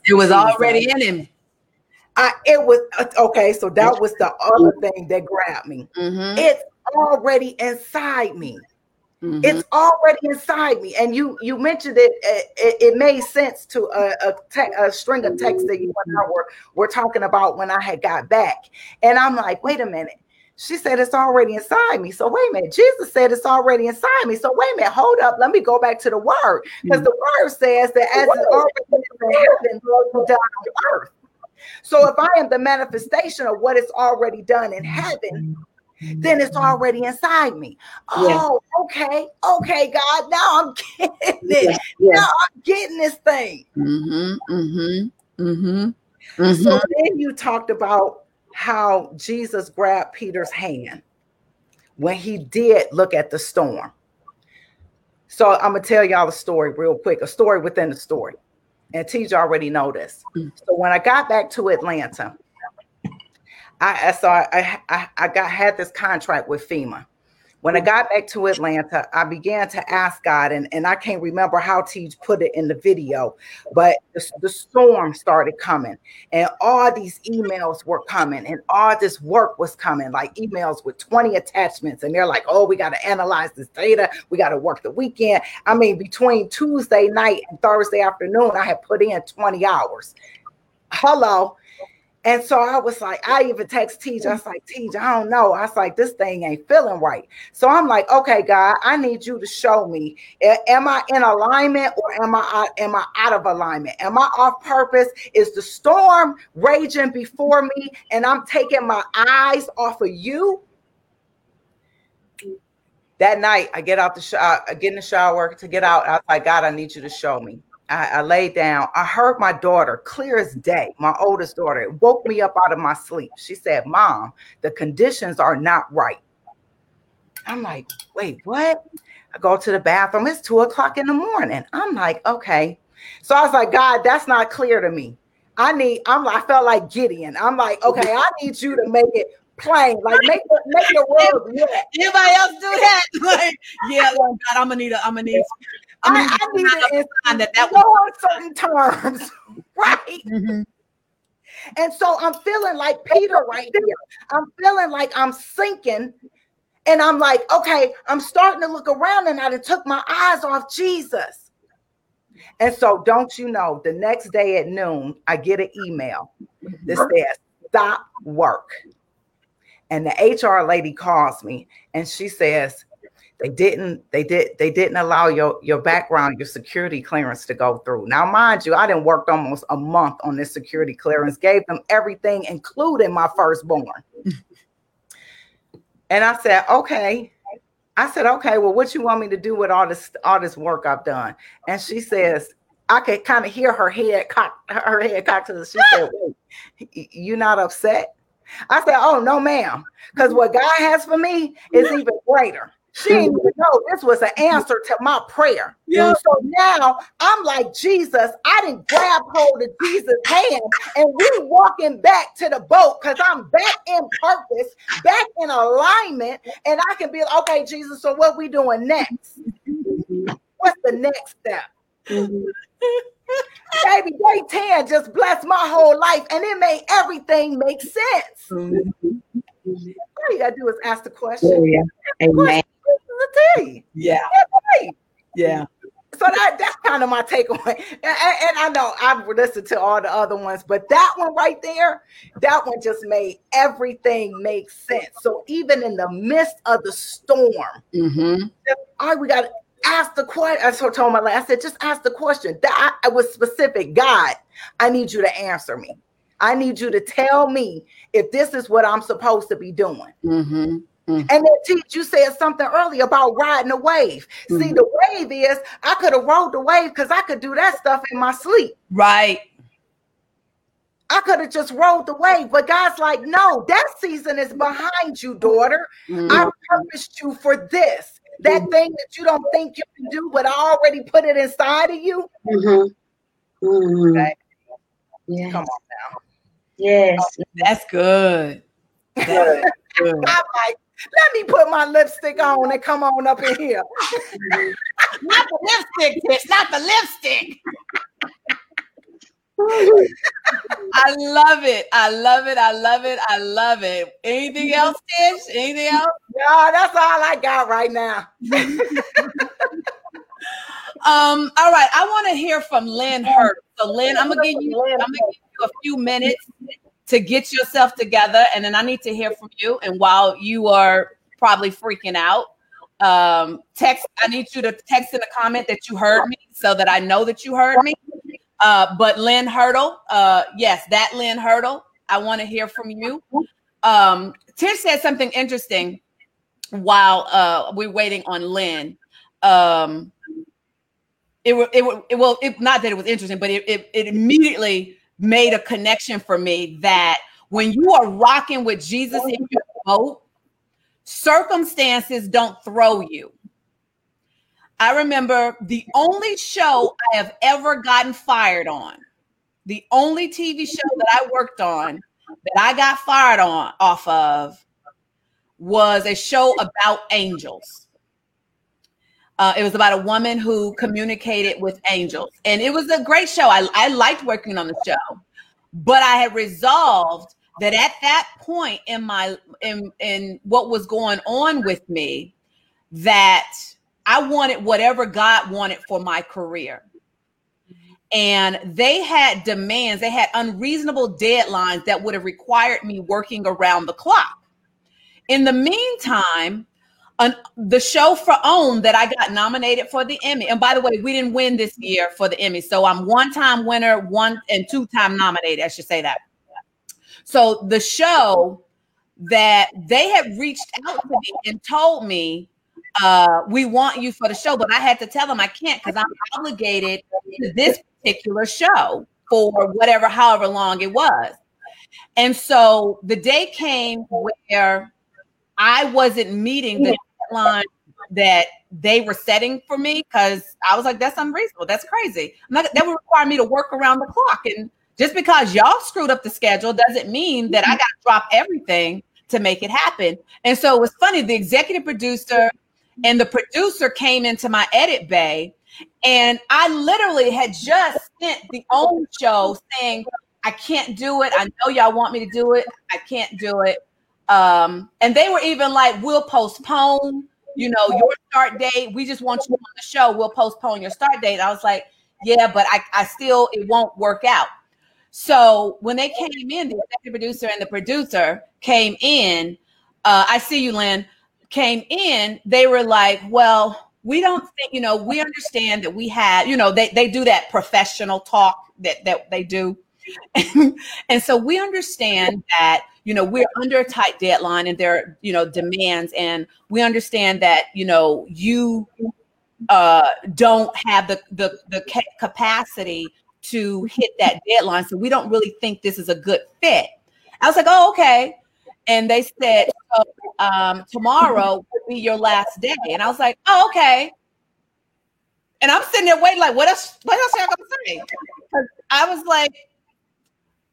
It was Jesus. already in him. I, it was uh, okay. So that was the other thing that grabbed me. Mhm. It's already inside me. Mhm. it's already inside me and you you mentioned it it, it- it made sense to a, a, te- a string of texts that you and I were, were talking about when I had got back and I'm like wait a minute she said it's already inside me so wait a minute Jesus said it's already inside me so wait a minute hold up let me go back to the word because the word says that as it's already in heaven so done on earth so if I am the manifestation of what is already done in heaven then it's already inside me. Oh, okay, okay, God. Now I'm getting it. Yeah. Now I'm getting this thing. Mhm. Mhm. Mhm. So Mhm. then you talked about how Jesus grabbed Peter's hand when he did look at the storm. So I'm gonna tell y'all a story real quick, a story within the story. And TJ already. Mm. So when I got back to Atlanta, I, I saw I, I I got had this contract with FEMA. When I got back to Atlanta, I began to ask God, and, and I can't remember how Teach put it in the video, but the, the storm started coming, and all these emails were coming, and all this work was coming, like emails with 20 attachments. And they're like, oh, we got to analyze this data, we got to work the weekend. I mean, between Tuesday night and Thursday afternoon, I had put in 20 hours. Hello. And so I was like, I even text Teach. I was like, Teach, I don't know. I was like, this thing ain't feeling right. So I'm like, okay, God, I need you to show me. Am I in alignment or am I am I out of alignment? Am I off purpose? Is the storm raging before me and I'm taking my eyes off of you? That night, I get out the shower, uh, I get in the shower to get out. I was like, God, I need you to show me. I, I laid down. I heard my daughter, clear as day, my oldest daughter, it woke me up out of my sleep. She said, Mom, the conditions are not right. I'm like, wait, what? I go to the bathroom. It's two o'clock in the morning. I'm like, okay. So I was like, God, that's not clear to me. I need, I'm like, I felt like Gideon. I'm like, okay, I need you to make it plain. Like make the make the road wet. Anybody else do that? Like, yeah, God, I'm gonna need a, I'm gonna need. I'm I, I need need it in that that no uncertain terms. right. Mhm. And so I'm feeling like Peter right here. I'm feeling like I'm sinking. And I'm like, okay, I'm starting to look around and I took my eyes off Jesus. And so, don't you know, the next day at noon, I get an email that says, stop work. And the HR lady calls me and she says, they didn't they did they didn't allow your your background your security clearance to go through. Now mind you i didn't work almost a month on this security clearance gave them everything including my firstborn. And i said okay. I said okay well what you want me to do with all this all this work i've done? And she says i could kind of hear her head cock her head cocked to the she said wait you not upset? I said, Oh no, ma'am, because what God has for me is even greater. She didn't even know this was an answer to my prayer. Yeah. So now I'm like, Jesus, I didn't grab hold of Jesus' hand and we walking back to the boat because I'm back in purpose, back in alignment, and I can be like, okay, Jesus, so what we doing next? What's the next step? Baby, day 10 just blessed my whole life and it made everything make sense. Mm-hmm. All you gotta do is ask the question. Yeah. Amen the tea. Yeah. Yeah. So that that's kind of my takeaway. And, and, I know I've listened to all the other ones, but that one right there, that one just made everything make sense. So even in the midst of the storm, mm-hmm. all right, we got to ask the question. I told my I said, just ask the question. That I, I was specific. God, I need you to answer me. I need you to tell me if this is what I'm supposed to be doing. Mm-hmm. Mm-hmm. And then teach you said something earlier about riding a wave. Mm-hmm. See, the wave is I could have rode the wave because I could do that stuff in my sleep. Right. I could have just rode the wave, but God's like, no, that season is behind you, daughter. Mm-hmm. I purposed you for this. That mm-hmm. thing that you don't think you can do, but I already put it inside of you. Mm-hmm. Mm-hmm. Okay. Yeah. Come on now. Yes. Oh, that's good. That's good. I'm like, let me put my lipstick on and come on up in here. not the lipstick, Tish, not the lipstick. I love it. I love it. I love it. I love it. Anything else, Tish? Anything else? No, that's all I got right now. um, all right. I want to hear from Lynn Hurt. So, Lynn, I'm gonna give you I'm gonna give you a few minutes to get yourself together. And then I need to hear from you. And while you are probably freaking out, um, text, I need you to text in a comment that you heard me so that I know that you heard me. Uh, but Lynn Hurdle, uh, yes, that Lynn Hurdle, I want to hear from you. Um, Tish said something interesting while uh, we're waiting on Lynn. Um, it, it, it, well, it, not that it was interesting, but it, it, it immediately made a connection for me that when you are rocking with Jesus in your boat, circumstances don't throw you. I remember the only show I have ever gotten fired on, the only TV show that I worked on that I got fired on off of was a show about angels. Uh, it was about a woman who communicated with angels, and it was a great show. I, I liked working on the show, but I had resolved that at that point in my in in what was going on with me, that I wanted whatever God wanted for my career. And they had demands, they had unreasonable deadlines that would have required me working around the clock. In the meantime, an, the show for OWN that I got nominated for the Emmy. And by the way, we didn't win this year for the Emmy. So I'm one time winner, one and two time nominated. I should say that. So the show that they had reached out to me and told me, uh, we want you for the show, but I had to tell them I can't because I'm obligated to this particular show for whatever, however long it was. And so the day came where I wasn't meeting the deadline that they were setting for me because I was like, that's unreasonable. That's crazy. Not, that would require me to work around the clock. And just because y'all screwed up the schedule doesn't mean that I mm-hmm. got to drop everything to make it happen. And so it was funny. The executive producer and the producer came into my edit bay, and I literally had just sent the OWN show saying, I can't do it. I know y'all want me to do it. I can't do it. Um, and they were even like, we'll postpone, you know, your start date. We just want you on the show. We'll postpone your start date. I was like, yeah, but I, I still, it won't work out. So when they came in, the executive producer and the producer came in. Uh, I see you, Lynn. Came in. They were like, "Well, we don't think you know. We understand that we had, you know, they they do that professional talk that that they do, and so we understand that you know we're under a tight deadline and there are you know demands, and we understand that you know you uh, don't have the the the capacity to hit that deadline. So we don't really think this is a good fit. I was like, oh, okay. And they said, um, tomorrow will be your last day. And I was like, oh, okay. And I'm sitting there waiting, like, what else? What else are you gonna say? I was like,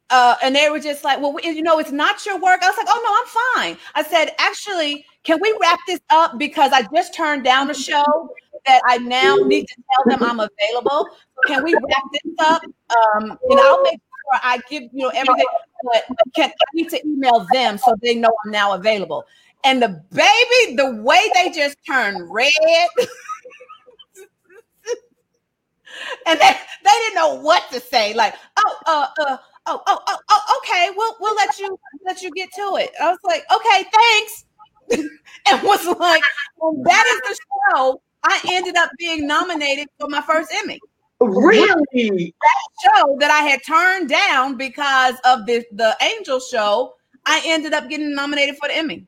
uh, and they were just like, well, you know, it's not your work. I was like, oh no, I'm fine. I said, actually, can we wrap this up because I just turned down a show that I now need to tell them I'm available. Can we wrap this up? Um, and I'll make sure I give you know everything, but can I need to email them so they know I'm now available. And the baby, the way they just turned red. and they, they didn't know what to say. Like, oh, uh, uh, oh, oh, oh, oh, okay, we'll we'll let you let you get to it. I was like, okay, thanks. and was like, well, that is the show I ended up being nominated for my first Emmy. Really? That show that I had turned down because of the the Angel show, I ended up getting nominated for the Emmy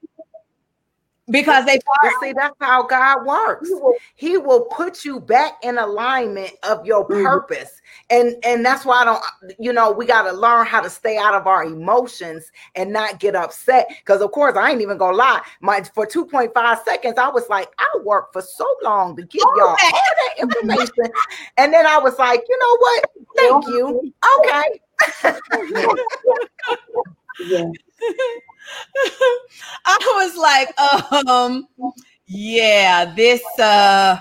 because they see that's how God works. He will put you back in alignment of your mm-hmm. purpose. And and that's why I don't you know, we got to learn how to stay out of our emotions and not get upset cuz of course I ain't even to lie. My for 2.5 seconds I was like I worked for so long to give y'all all that information. and then I was like, "You know what? Thank you." Okay. yeah. I was like, um, yeah, this uh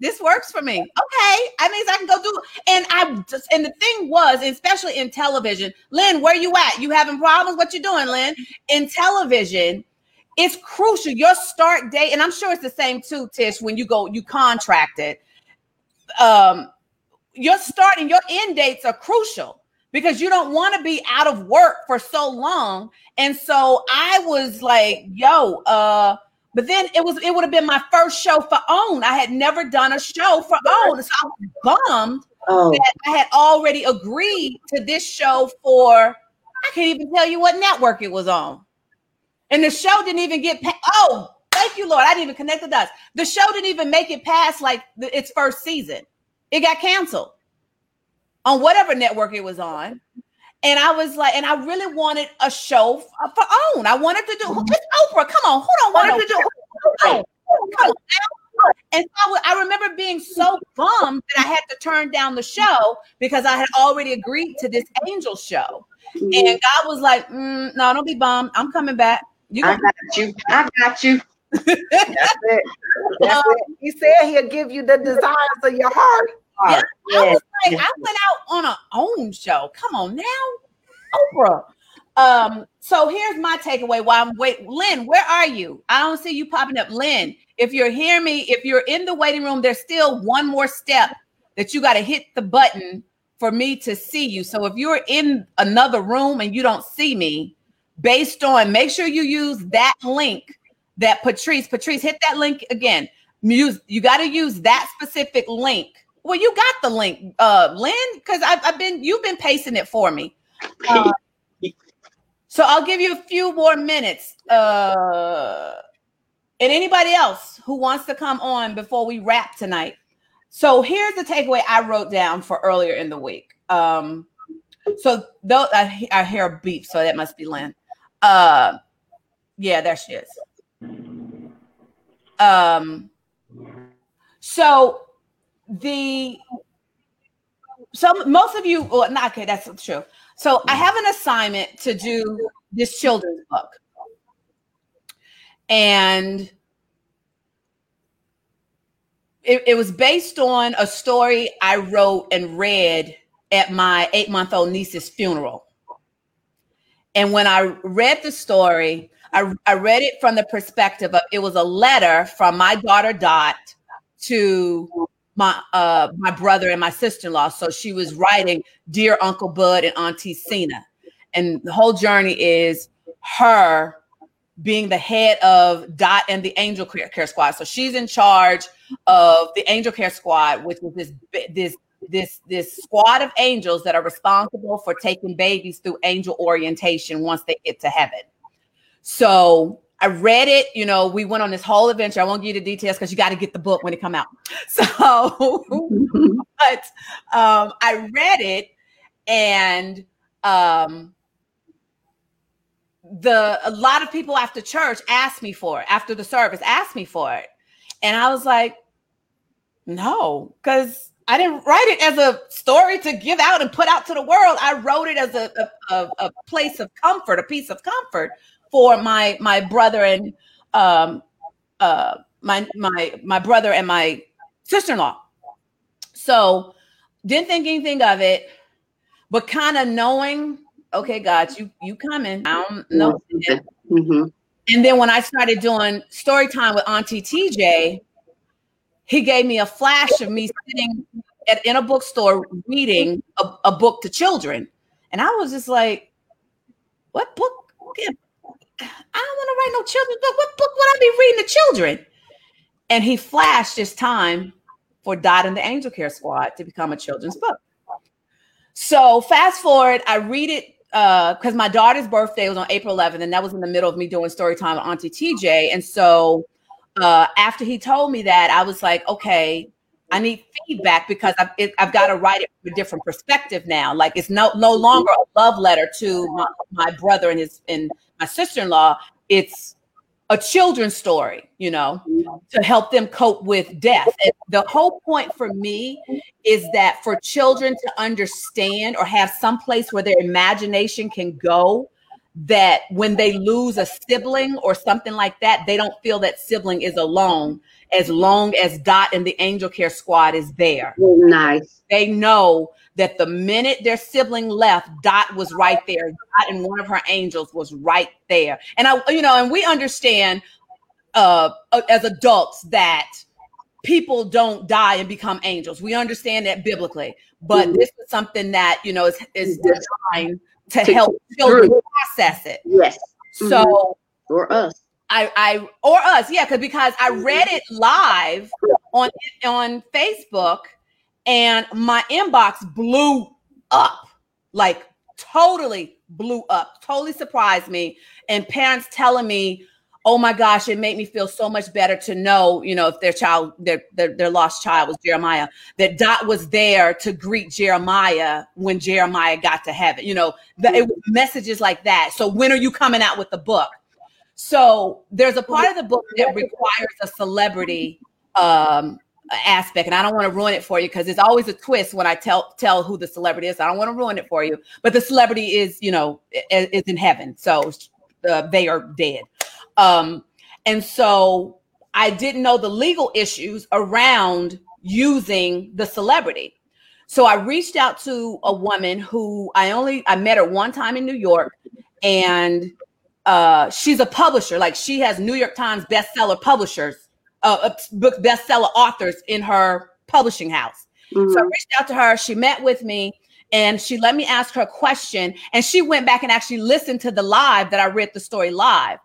this works for me. Okay, I mean I can go do and I just and the thing was, especially in television, Lynn, where you at? You having problems? What you doing, Lynn? In television, it's crucial. Your start date, and I'm sure it's the same too, Tish, when you go, you contracted. Um, your start and your end dates are crucial because you don't want to be out of work for so long. And so I was like, yo, uh, but then it was it would have been my first show for OWN. I had never done a show for OWN. So I was bummed oh. that I had already agreed to this show for I can't even tell you what network it was on. And the show didn't even get pa- oh, thank you, Lord. I didn't even connect the dots. The show didn't even make it past like the, its first season. It got canceled on whatever network it was on. And I was like, and I really wanted a show for OWN. I wanted to do it's Oprah. Come on, who don't want to do? Come on, and so I remember being so bummed that I had to turn down the show because I had already agreed to this angel show. And God was like, mm, "No, don't be bummed. I'm coming back. You I got you. I got you." That's it. That's um, it. He said he'll give you the desires of your heart. Yeah, I was like, I went out on our OWN show. Come on now, Oprah. Um, so here's my takeaway while I'm wait. Lynn, where are you? I don't see you popping up. Lynn, if you're hearing me, if you're in the waiting room, there's still one more step that you got to hit the button for me to see you. So if you're in another room and you don't see me, based on make sure you use that link that Patrice, Patrice, hit that link again. Use you got to use that specific link well, you got the link, uh, Lynn, because I've, I've, been you've been pasting it for me. Uh, so I'll give you a few more minutes. Uh, and anybody else who wants to come on before we wrap tonight. So here's the takeaway I wrote down for earlier in the week. Um, so though I, I hear a beep, so that must be Lynn. Uh, yeah, there she is. Um, so the some most of you well not okay that's true so i have an assignment to do this children's book and it, it was based on a story i wrote and read at my eight month old niece's funeral. And when I read the story, I, I read it from the perspective of it was a letter from my daughter Dot to my uh my brother and my sister-in-law. So she was writing Dear Uncle Bud and Auntie Cena. And the whole journey is her being the head of Dot and the Angel Care, Squad. So she's in charge of the Angel Care Squad, which was this this this this squad of angels that are responsible for taking babies through angel orientation once they get to heaven. So I read it, you know, we went on this whole adventure. I won't give you the details because you got to get the book when it come out. So, but um, I read it and um, the a lot of people after church asked me for it after the service asked me for it and i was like no because i didn't write it as a story to give out and put out to the world i wrote it as a, a, a place of comfort a piece of comfort for my my brother and um uh my my my brother and my sister-in-law so didn't think anything of it but kind of knowing okay, God, you you coming. I don't know. Mm-hmm. And then when I started doing story time with Auntie TJ, he gave me a flash of me sitting at, in a bookstore reading a, a book to children. And I was just like, what book? I don't want to write no children's book. What book would I be reading to children? And he flashed his time for Dot and the Angel Care Squad to become a children's book. So fast forward, I read it because uh, my daughter's birthday was on April 11th, and that was in the middle of me doing story time with Auntie TJ. And so uh, after he told me that, I was like, okay, I need feedback because I've, it, I've got to write it from a different perspective now. Like it's no no longer a love letter to my, my brother and his and my sister in law. It's a children's story, you know, to help them cope with death. And the whole point for me is that for children to understand or have some place where their imagination can go, that when they lose a sibling or something like that, they don't feel that sibling is alone as long as Dot and the Angel Care Squad is there. Nice. They know that the minute their sibling left, Dot was right there. Dot and one of her angels was right there. And I, you know, and we understand uh, uh, as adults that people don't die and become angels. We understand that biblically, but mm-hmm. this is something that you know is, is designed to, to help children true. process it. Yes. So mm-hmm. or us. I, I or us, yeah, because because I read it live on on Facebook and my inbox blew up like totally blew up totally surprised me. And parents telling me oh my gosh it made me feel so much better to know you know if their child their their, their lost child was jeremiah that dot was there to greet jeremiah when jeremiah got to heaven. You know the, it, was messages like that. So when are you coming out with the book? So there's a part of the book that requires a celebrity um aspect and i don't want to ruin it for you because there's always a twist when i tell tell who the celebrity is i don't want to ruin it for you but the celebrity is you know is, is in heaven so uh, they are dead. Um and so i didn't know the legal issues around using the celebrity. So i reached out to a woman who i only i met her one time in new york and uh she's a publisher like she has new york times bestseller publishers uh, book bestseller authors in her publishing house. Mm-hmm. So I reached out to her. She met with me and she let me ask her a question. And she went back and actually listened to the live that I read the story live.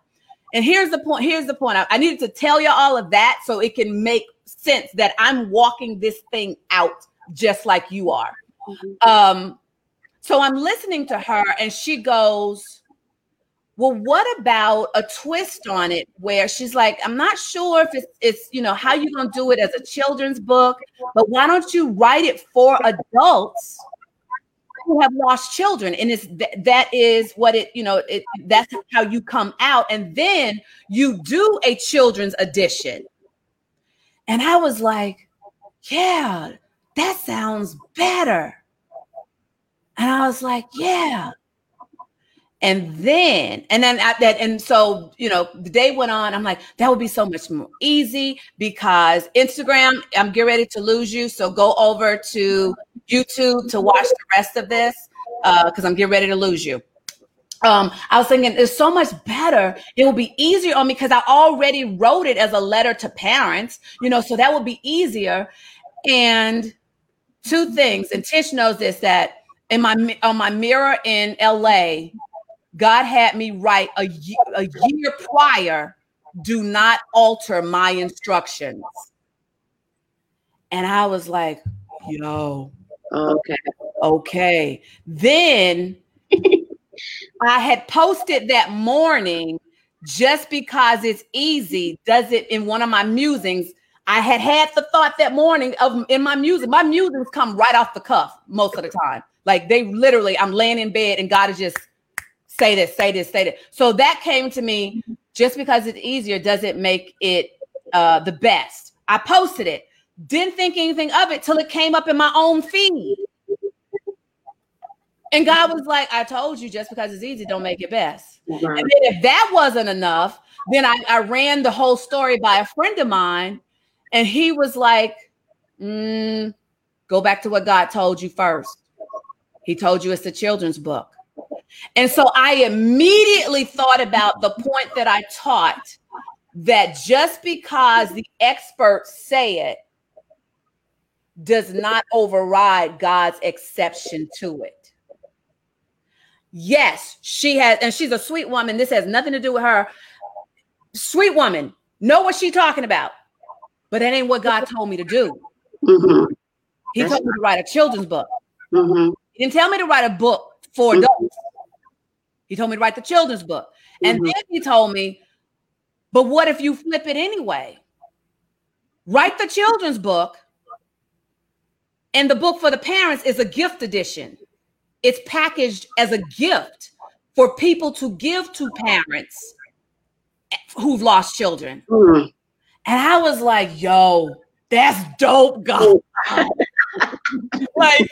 And here's the point. Here's the point. I, I needed to tell you all of that so it can make sense that I'm walking this thing out just like you are. Mm-hmm. Um, so I'm listening to her, and she goes, well what about a twist on it where she's like i'm not sure if it's, it's you know how you gonna do it as a children's book but why don't you write it for adults who have lost children? And it's th- that is what it you know it that's how you come out and then you do a children's edition. And i was like yeah that sounds better. And i was like yeah and then, and then at that, and so, you know, the day went on. I'm like, that would be so much more easy because Instagram, I'm getting ready to lose you. So go over to YouTube to watch the rest of this because I'm getting ready to lose you. Um, I was thinking it's so much better. It will be easier on me because I already wrote it as a letter to parents, you know, so that would be easier. And two things, and Tish knows this that in my on my mirror in LA, God had me write a year, a year prior, do not alter my instructions. And I was like, yo, Okay. okay. Then I had posted that morning just because it's easy, does it in one of my musings. I had had the thought that morning of in my music. My musings come right off the cuff most of the time. Like they literally, I'm laying in bed and God is just say this, say this, say this. So that came to me just because it's easier doesn't make it uh, the best. I posted it, didn't think anything of it till it came up in my own feed. And God was like, I told you just because it's easy, don't make it best. Right. And then if that wasn't enough, then I, I ran the whole story by a friend of mine, and he was like, mm, go back to what God told you first. He told you it's a children's book. And so I immediately thought about the point that I taught that just because the experts say it does not override God's exception to it. Yes, she has, and she's a sweet woman. This has nothing to do with her. Sweet woman, know what she's talking about, but that ain't what God told me to do. Mhm. He told me to write a children's book. Mhm. He didn't tell me to write a book for Mhm. He told me to write the children's book. And Mhm. then he told me, but what if you flip it anyway? Write the children's book, and the book for the parents is a gift edition. It's packaged as a gift for people to give to parents who've lost children. Mhm. And I was like, yo, that's dope, God. like,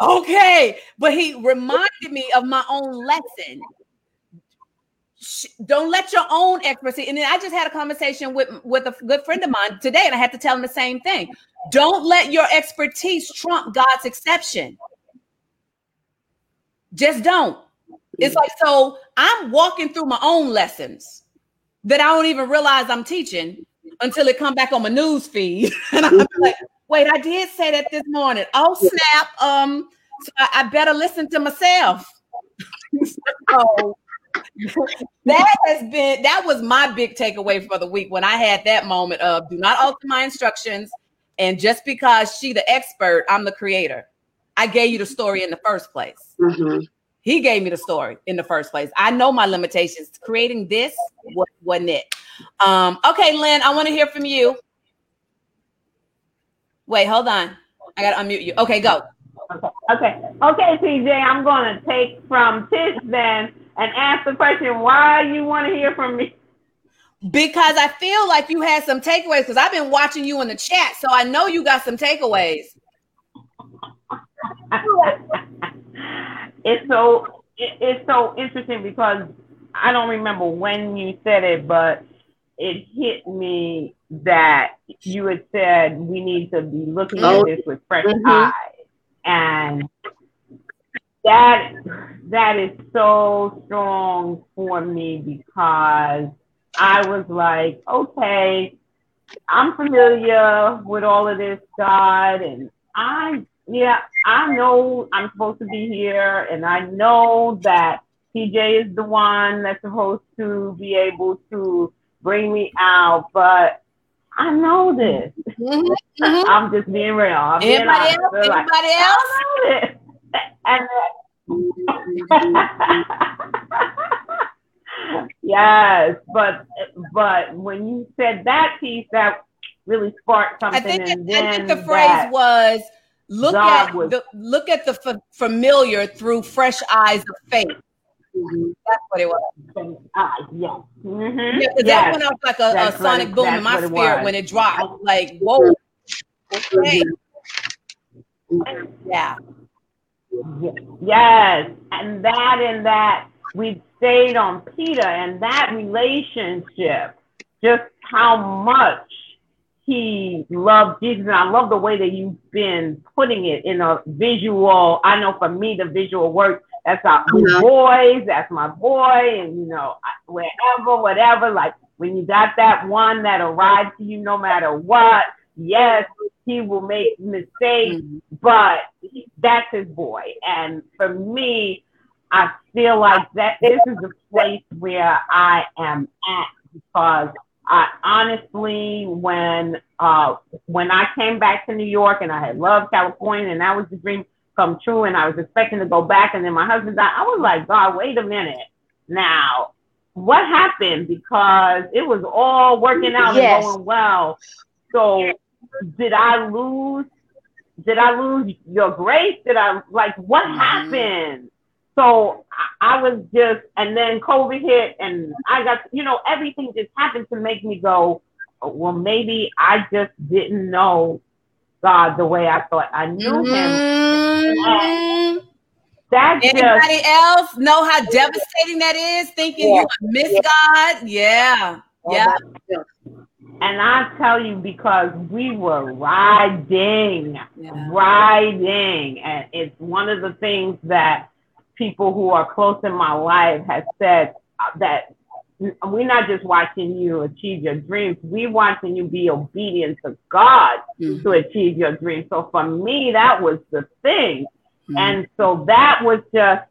okay. But he reminded me of my own lesson. Sh- Don't let your own expertise. And then I just had a conversation with, with a good friend of mine today, and I had to tell him the same thing. Don't let your expertise trump God's exception. Just don't. It's like, so I'm walking through my own lessons that I don't even realize I'm teaching until it come back on my news feed. and I'm like, wait, I did say that this morning. Oh, snap. Um, so I, I better listen to myself. so that has been that was my big takeaway for the week when I had that moment of do not alter my instructions. And just because she the expert, I'm the creator. I gave you the story in the first place. Mhm. He gave me the story in the first place. I know my limitations. Creating this wasn't it. Um, okay, Lynn, I want to hear from you. Wait, hold on. I gotta unmute you. Okay, go. Okay, okay, TJ, I'm gonna take from Tish then and ask the question why you want to hear from me. Because I feel like you had some takeaways because I've been watching you in the chat, so I know you got some takeaways. it's so it, it's so interesting because I don't remember when you said it, but it hit me that you had said we need to be looking Oh. at this with fresh Mhm. eyes, and that that is so strong for me because I was like, okay, I'm familiar with all of this, God, and I, yeah, I know I'm supposed to be here, and I know that TJ is the one that's supposed to be able to bring me out, but I know this. Mhm, mhm. I'm just being real. I'm being Anybody honest. else? They're like, else? I know this. And yes, but but when you said that piece, that really sparked I something. think, and it- I think the phrase was look at was- the look at the fa- familiar through fresh eyes of faith. Mhm. That's what it was. Ah, yes. Mhm. Yeah, 'cause that went off like a, a sonic it- boom in my spirit when it dropped. Like, whoa. Okay. Yeah. Yes, and that and that we stayed on Peter and that relationship, just how much he loved Jesus. And I love the way that you've been putting it in a visual. I know for me, the visual work, that's our boys, that's my boy, and you know, wherever, whatever. Like when you got that one that'll ride to you no matter what, yes, he will make mistakes, Mhm. but that's his boy. And for me, I feel like that this is the place where I am at because I honestly, when uh, when I came back to New York and I had loved California and that was the dream come true and I was expecting to go back and then my husband died, I was like, God, wait a minute. Now, what happened? Because it was all working out Yes. and going well. So did I lose? Did I lose your grace? Did I like what Mhm. happened? So I, I was just, and then COVID hit, and I got, you know, everything just happened to make me go, oh, well, maybe I just didn't know God the way I thought I knew Him. Mhm. That's just, Anybody else know how devastating that is? Thinking Yeah. you miss God? Yeah. All Yeah. And I tell you because we were riding. Yeah. riding and it's one of the things that people who are close in my life have said uh, that we're not just watching you achieve your dreams we're watching you be obedient to god Mhm. to achieve your dreams so for me that was the thing Mhm. and so that was just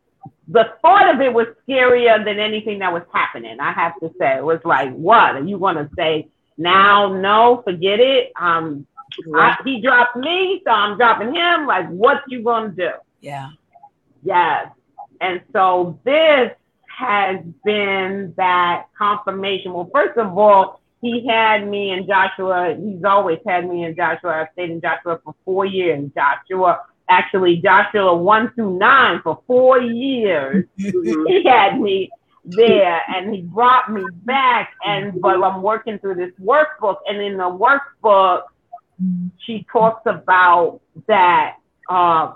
the thought of it was scarier than anything that was happening i have to say it was like what are you going to say now no forget it um I, he dropped me, so I'm dropping him. Like, what you gonna do? Yeah. Yes. And so this has been that confirmation. Well, first of all, he had me in Joshua. He's always had me in Joshua. I've stayed in Joshua for four years. Joshua, actually, Joshua one through nine for four years. Mhm. He had me there and he brought me back. And but I'm working through this workbook, and in the workbook, she talks about that uh,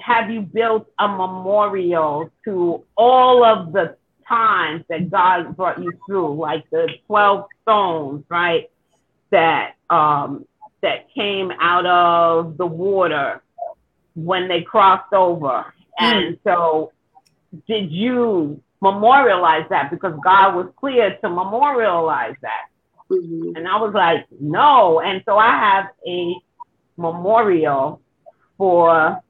have you built a memorial to all of the times that God brought you through, like the 12 stones, right? That um, that came out of the water when they crossed over. And so did you memorialize that? Because God was clear to memorialize that. Mhm. And I was like, no. And so I have a memorial for,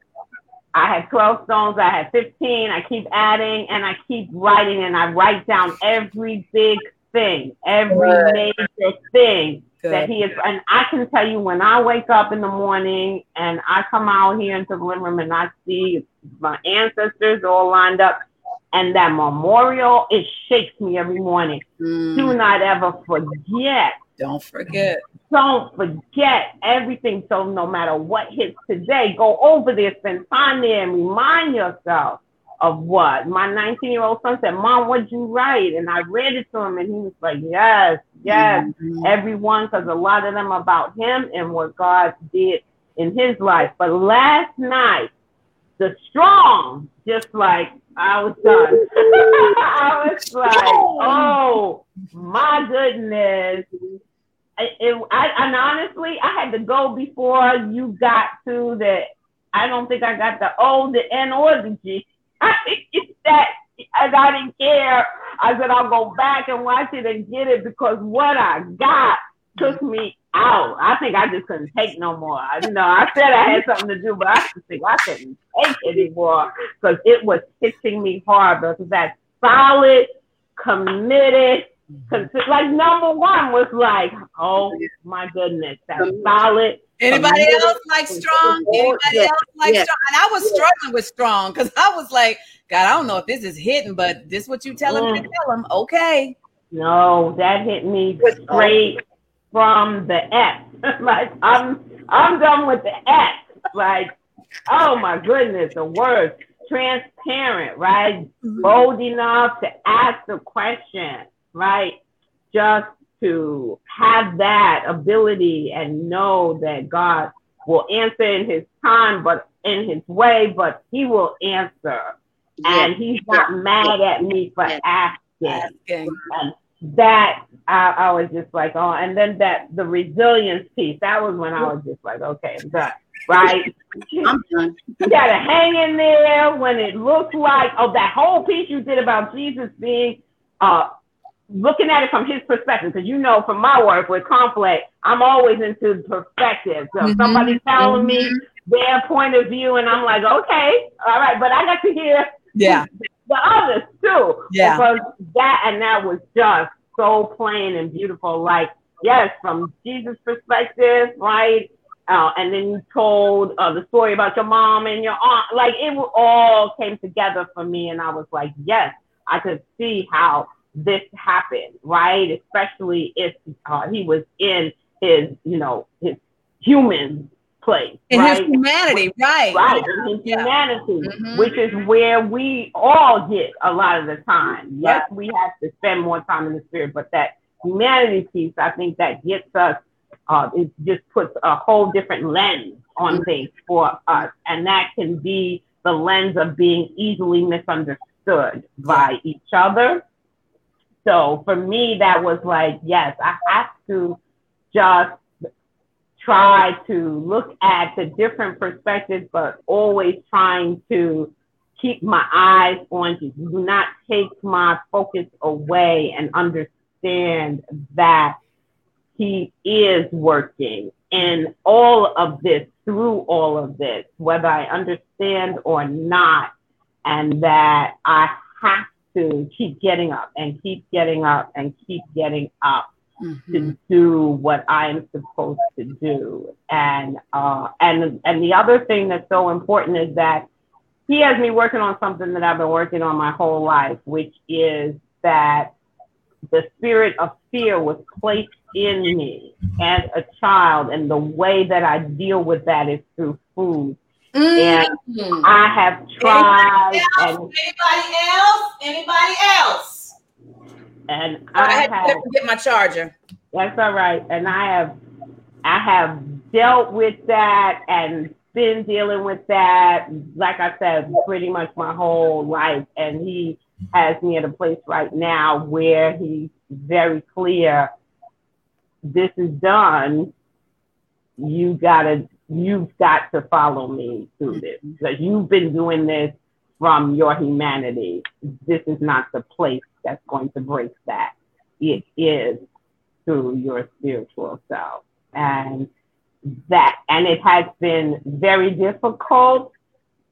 I had 12 stones, I had 15, I keep adding and I keep writing and I write down every big thing, every Good. major thing that he is. And I can tell you when I wake up in the morning and I come out here into the living room and I see my ancestors all lined up and that memorial, it shakes me every morning. Mm, Do not ever forget don't forget. don't forget everything. So no matter what hits today, go over there, spend time there, and remind yourself of what my 19 year old son said. Mom, what'd you write? And I read it to him, and he was like, Yes, yes, Mhm. everyone, because a lot of them about him and what God did in his life. But last night, the strong, just like I was done. I was like, oh my goodness. It, it- I, and honestly, I had to go before you got to the. I don't think I got the O, the N, or the G. I think it's that, and I didn't care. I said I'll go back and watch it and get it because what I got took me out. I think I just couldn't take no more. I, you know, I said I had something to do, but I just think I couldn't take anymore because it was hitting me hard. Because that solid, committed, mm-hmm. consi- like number one was like, oh my goodness, that solid. Anybody Committed. else like strong? Anybody else like Yes. strong? And I was struggling with strong because I was like, God, I don't know if this is hitting, but this what you telling me to mm. tell him. Okay. No, that hit me With- uh, straight from the X. like I'm I'm done with the X. Like, oh my goodness, the words. Transparent, right? Mm-hmm. Bold enough to ask the question, right? Just to have that ability and know that God will answer in his time, but in his way, but he will answer. And he's not mad at me for asking Asking. and that I, I was just like, oh, and then that the resilience piece. That was when I was just like, okay, done. Right? I'm done. You gotta hang in there when it looks like oh that whole piece you did about Jesus being uh looking at it from his perspective because you know from my work with conflict I'm always into perspective so Mhm. somebody's telling me their point of view and I'm like okay all right but I got to hear Yeah. The others too Yeah. because that and that was just so plain and beautiful like yes from Jesus perspective right uh, and then you told uh, the story about your mom and your aunt. Like it all came together for me, and I was like, yes, I could see how this happened, right? Especially if uh, he was in his, you know, his human place, In right? his humanity, right. right in his Yeah. humanity, Mhm. which is where we all get a lot of the time. Yes, we have to spend more time in the spirit, but that humanity piece, I think that gets us. Uh, it just puts a whole different lens on things for us, and that can be the lens of being easily misunderstood by each other. So for me, that was like, yes, I have to just try to look at the different perspectives, but always trying to keep my eyes on you. Do not take my focus away and understand that he is working in all of this, through all of this, whether I understand or not, and that I have to keep getting up and keep getting up and keep getting up Mhm. to do what I am supposed to do. And uh, and and the other thing that's so important is that he has me working on something that I've been working on my whole life, which is that the spirit of fear was placed in me as a child, and the way that I deal with that is through food. And Mhm. I have tried, Anybody and. Anybody else? Anybody else? And I I had have. to get my charger. That's all right. And I have I have dealt with that and been dealing with that, like I said, pretty much my whole life. And he has me at a place right now where he's very clear this is done. You gotta you've got to follow me through this. Because you've been doing this from your humanity. This is not the place that's going to break that. It is through your spiritual self. And that, and it has been very difficult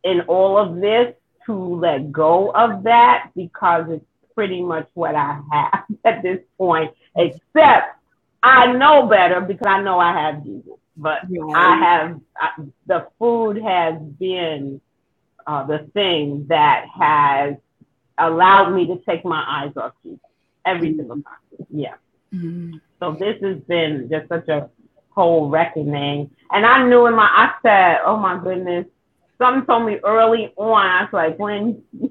in all of this to let go of that because it's pretty much what I have at this point, except I know better because I know I have Jesus. But I have, I, the food has been uh, the thing that has allowed me to take my eyes off Jesus every single time. Yeah. Mhm. So this has been just such a whole reckoning. And I knew in my, I said, oh my goodness, something told me early on. I was like, when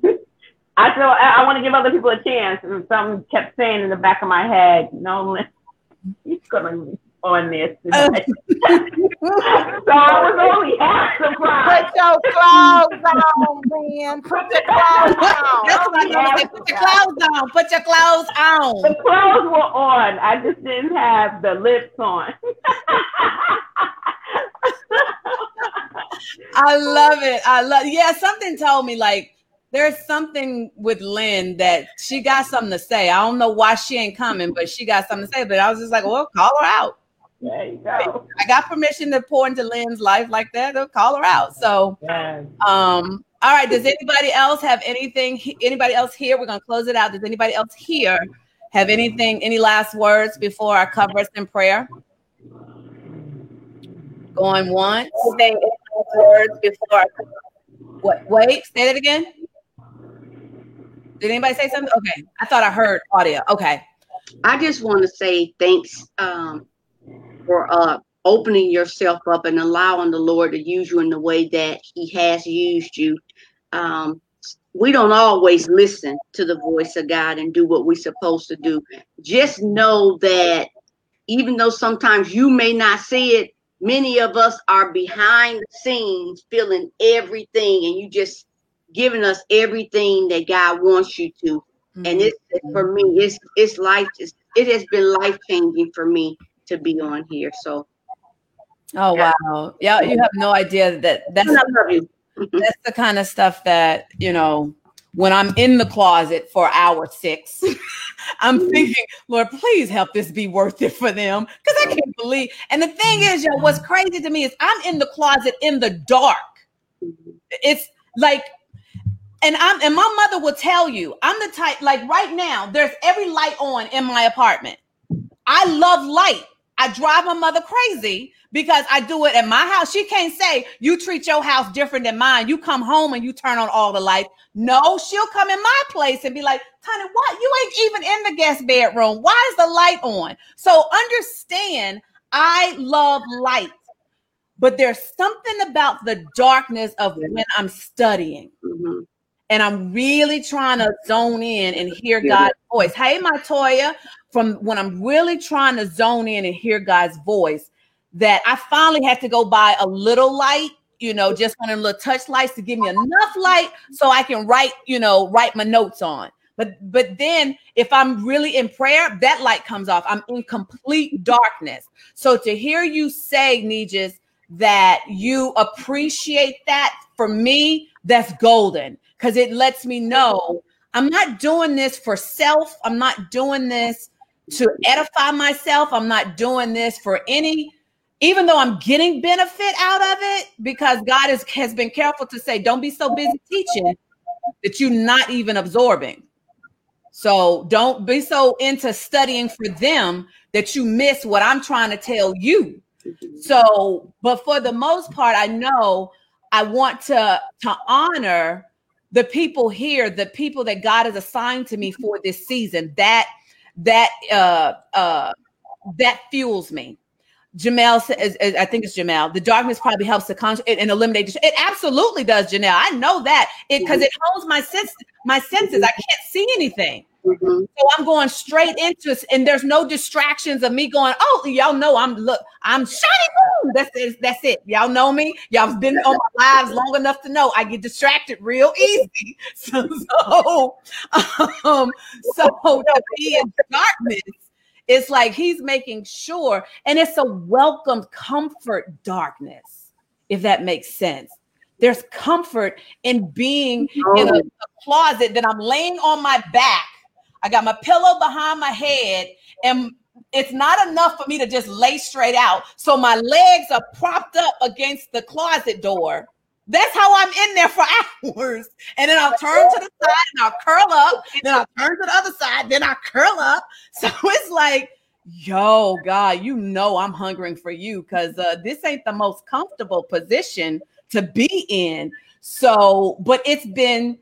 I feel I, I want to give other people a chance, and something kept saying in the back of my head, no, he's gonna on this tonight. so I was only half surprised. Put your clothes on, man. Put your clothes on. That's what I gonna say. Put your clothes on. Put your clothes on. The clothes were on. I just didn't have the lips on. I love it. I love. Yeah, something told me like there's something with Lynn that she got something to say. I don't know why she ain't coming, but she got something to say. But I was just like, well, call her out. There you go. I got permission to pour into Lynn's life like that. I'll call her out. So, Yes. um, all right. Does anybody else have anything? Anybody else here? We're gonna close it out. Does anybody else here have anything? Any last words before I cover us in prayer? Going once. Anything, any last words before I What? Wait. Say that again. Did anybody say something? Okay. I thought I heard audio. Okay. I just want to say thanks um, for uh, opening yourself up and allowing the Lord to use you in the way that He has used you. Um, we don't always listen to the voice of God and do what we're supposed to do. Just know that even though sometimes you may not see it, many of us are behind the scenes feeling everything, and you just giving us everything that God wants you to and it's for me it's it's life is it has been life changing for me to be on here. So Oh wow. Yeah, you have no idea that that's I love you. that's the kind of stuff that, you know, when I'm in the closet for hour six, I'm mm-hmm. thinking, Lord, please help this be worth it for them. Because I can't believe. And the thing is, yo, what's crazy to me is I'm in the closet in the dark. Mm-hmm. It's like, and I'm and my mother will tell you, I'm the type, like right now, there's every light on in my apartment. I love light. I drive my mother crazy because I do it at my house. She can't say you treat your house different than mine. You come home and you turn on all the lights. No, she'll come in my place and be like, honey, what? You ain't even in the guest bedroom. Why is the light on? So understand, I love light, but there's something about the darkness of when I'm studying. Mhm. And I'm really trying to zone in and hear God's voice. Hey, my Toya, from when I'm really trying to zone in and hear God's voice, that I finally had to go buy a little light, you know, just one of them little touch lights to give me enough light so I can write, you know, write my notes on. But but then if I'm really in prayer, that light comes off. I'm in complete darkness. So to hear you say, Nijis, that you appreciate that for me, that's golden because it lets me know I'm not doing this for self. I'm not doing this to edify myself. I'm not doing this for any, even though I'm getting benefit out of it, because God is, has been careful to say, don't be so busy teaching that you're not even absorbing. So don't be so into studying for them that you miss what I'm trying to tell you. So, but for the most part, I know I want to to honor the people here, the people that God has assigned to me for this season. That that uh uh that fuels me. Jamel says, I think it's Jamel. The darkness probably helps to con- and eliminate. It absolutely does, Janelle. I know that it because it hones my sense, my senses. I can't see anything. Mhm. So I'm going straight into it, and there's no distractions of me going, oh, y'all know I'm look, I'm shiny. That's it, that's it. Y'all know me. Y'all been on my lives long enough to know I get distracted real easy. So, so um, so to be in darkness, it's like he's making sure, and it's a welcomed comfort darkness, if that makes sense. There's comfort in being in a, a closet that I'm laying on my back. I got my pillow behind my head, and it's not enough for me to just lay straight out. So my legs are propped up against the closet door. That's how I'm in there for hours. And then I'll turn to the side and I'll curl up. Then I'll turn to the other side. Then I'll curl up. So it's like, yo, God, you know I'm hungering for you because uh, this ain't the most comfortable position to be in. So, but it's been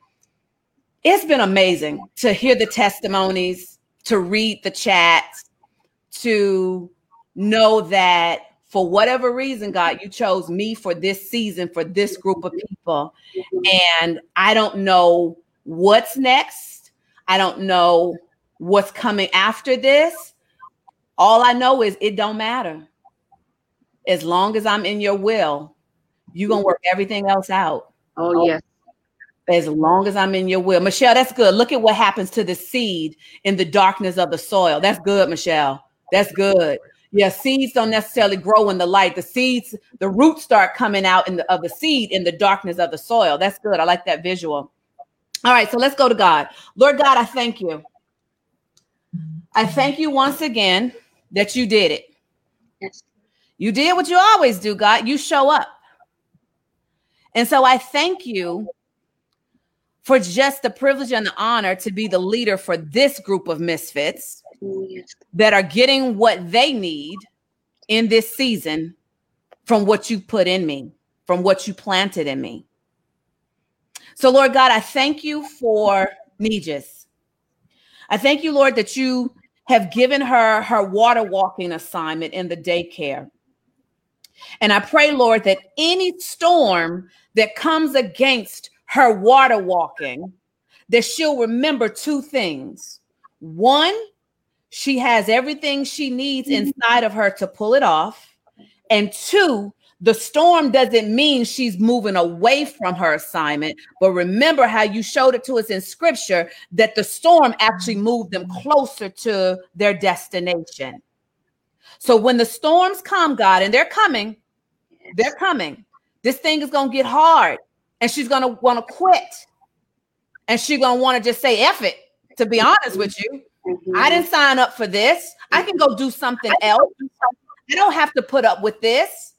it's been amazing to hear the testimonies, to read the chats, to know that for whatever reason, God, you chose me for this season, for this group of people. And I don't know what's next. I don't know what's coming after this. All I know is it don't matter. As long as I'm in your will, you're gonna work everything else out Oh yes. As long as I'm in your will. Michelle, that's good. Look at what happens to the seed in the darkness of the soil. That's good, Michelle. That's good. Yeah, seeds don't necessarily grow in the light. The seeds, the roots start coming out in the of the seed in the darkness of the soil. That's good. I like that visual. All right, so let's go to God. Lord God, I thank you. I thank you once again that you did it. Yes. You did what you always do, God. You show up. And so I thank you for just the privilege and the honor to be the leader for this group of misfits that are getting what they need in this season from what you put in me, from what you planted in me. So, Lord God, I thank you for Nijis. I thank you, Lord, that you have given her her water walking assignment in the daycare. And I pray, Lord, that any storm that comes against her water walking, that she'll remember two things. One, she has everything she needs mm-hmm. inside of her to pull it off. And two, the storm doesn't mean she's moving away from her assignment, but remember how you showed it to us in scripture that the storm actually mm-hmm. moved them closer to their destination. So when the storms come, God, and they're coming, they're coming. This thing is going to get hard and she's to want to quit. And she's to want to just say F it, to be honest with you. I didn't sign up for this. I can go do something else. I don't have to put up with this.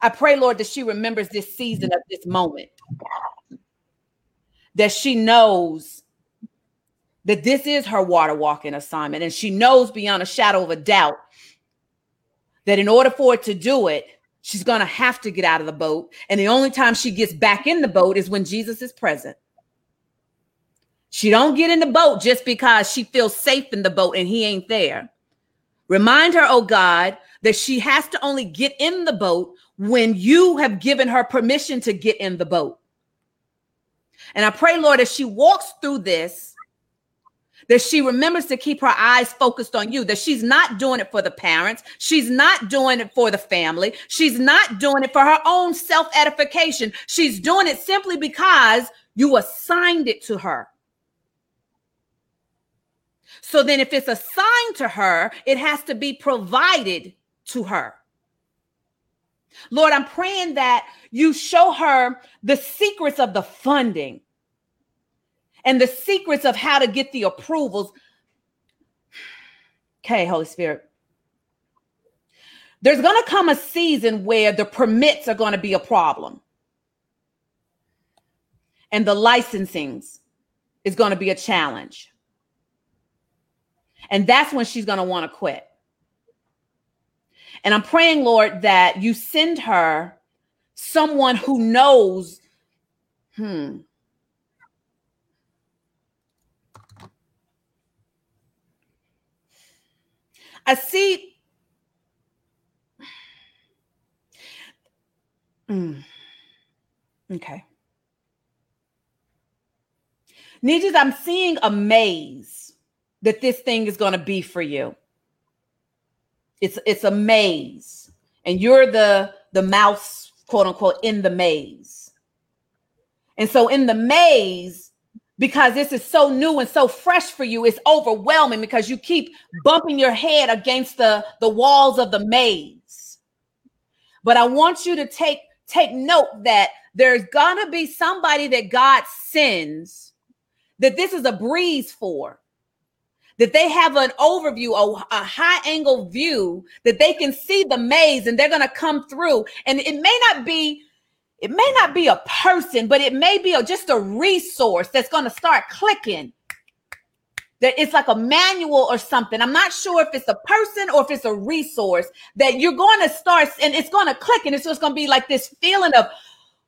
I pray, Lord, that she remembers this season of this moment, that she knows that this is her water walking assignment, and she knows beyond a shadow of a doubt that in order for it to do it, she's going to have to get out of the boat. And the only time she gets back in the boat is when Jesus is present. She don't get in the boat just because she feels safe in the boat and he ain't there. Remind her, oh God, that she has to only get in the boat when you have given her permission to get in the boat. And I pray, Lord, as she walks through this, that she remembers to keep her eyes focused on you, that she's not doing it for the parents, she's not doing it for the family, she's not doing it for her own self edification. She's doing it simply because you assigned it to her. So then, if it's assigned to her, it has to be provided to her. Lord, I'm praying that you show her the secrets of the funding and the secrets of how to get the approvals. Okay, Holy Spirit. There's going to come a season where the permits are going to be a problem. And the licensings is going to be a challenge. And that's when she's going to want to quit. And I'm praying, Lord, that you send her someone who knows, hmm. I see. Mm. Okay. Nijas, I'm seeing a maze that this thing is going to be for you. It's it's a maze, and you're the the mouse, quote unquote, in the maze. And so in the maze, because this is so new and so fresh for you, it's overwhelming because you keep bumping your head against the the walls of the maze. But I want you to take take note that there's gonna be somebody that God sends that this is a breeze for that they have an overview, a, a high angle view that they can see the maze and they're to come through. And it may not be, it may not be a person, but it may be a, just a resource that's going to start clicking. That it's like a manual or something. I'm not sure if it's a person or if it's a resource that you're going to start and it's going to click and it's just going to be like this feeling of,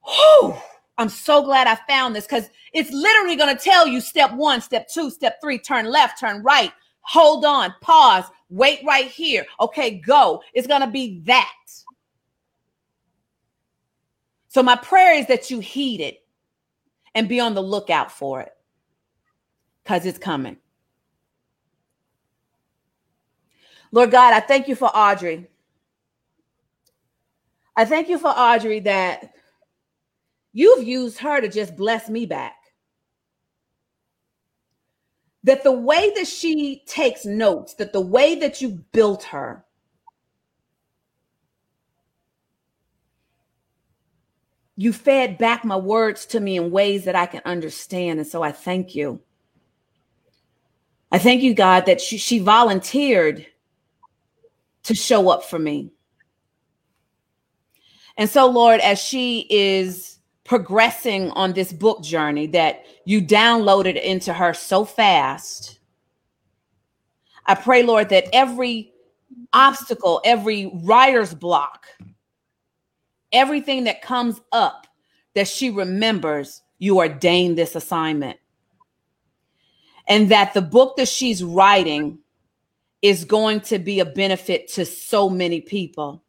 whew, I'm so glad I found this because it's literally going to tell you step one, step two, step three, turn left, turn right, hold on, pause, wait right here. Okay, go. It's going to be that. So, my prayer is that you heed it and be on the lookout for it because it's coming. Lord God, I thank you for Audrey. I thank you for Audrey that You've used her to just bless me back. That the way that she takes notes, that the way that you built her, you fed back my words to me in ways that I can understand. And so I thank you. I thank you, God, that she, she volunteered to show up for me. And so, Lord, as she is progressing on this book journey that you downloaded into her so fast. I pray, Lord, that every obstacle, every writer's block, everything that comes up, that she remembers you ordained this assignment. And that the book that she's writing is going to be a benefit to so many people.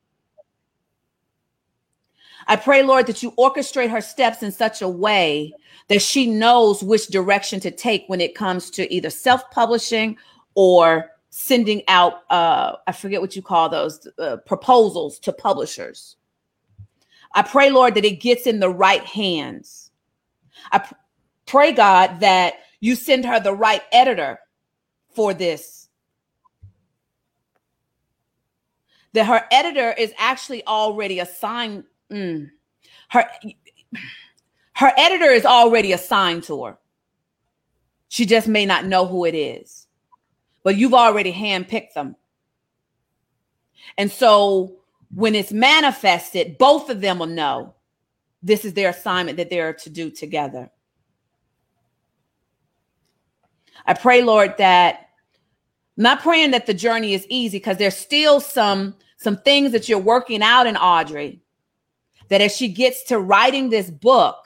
I pray, Lord, that you orchestrate her steps in such a way that she knows which direction to take when it comes to either self publishing or sending out uh i forget what you call those uh, proposals to publishers i pray lord that it gets in the right hands. I pr- pray god that you send her the right editor for this. That her editor is actually already assigned mm, her her editor is already assigned to her. She just may not know who it is but you've already handpicked them. And so when it's manifested, both of them will know this is their assignment that they're to do together. I pray, Lord, that not praying that the journey is easy because there's still some some things that you're working out in Audrey that as she gets to writing this book,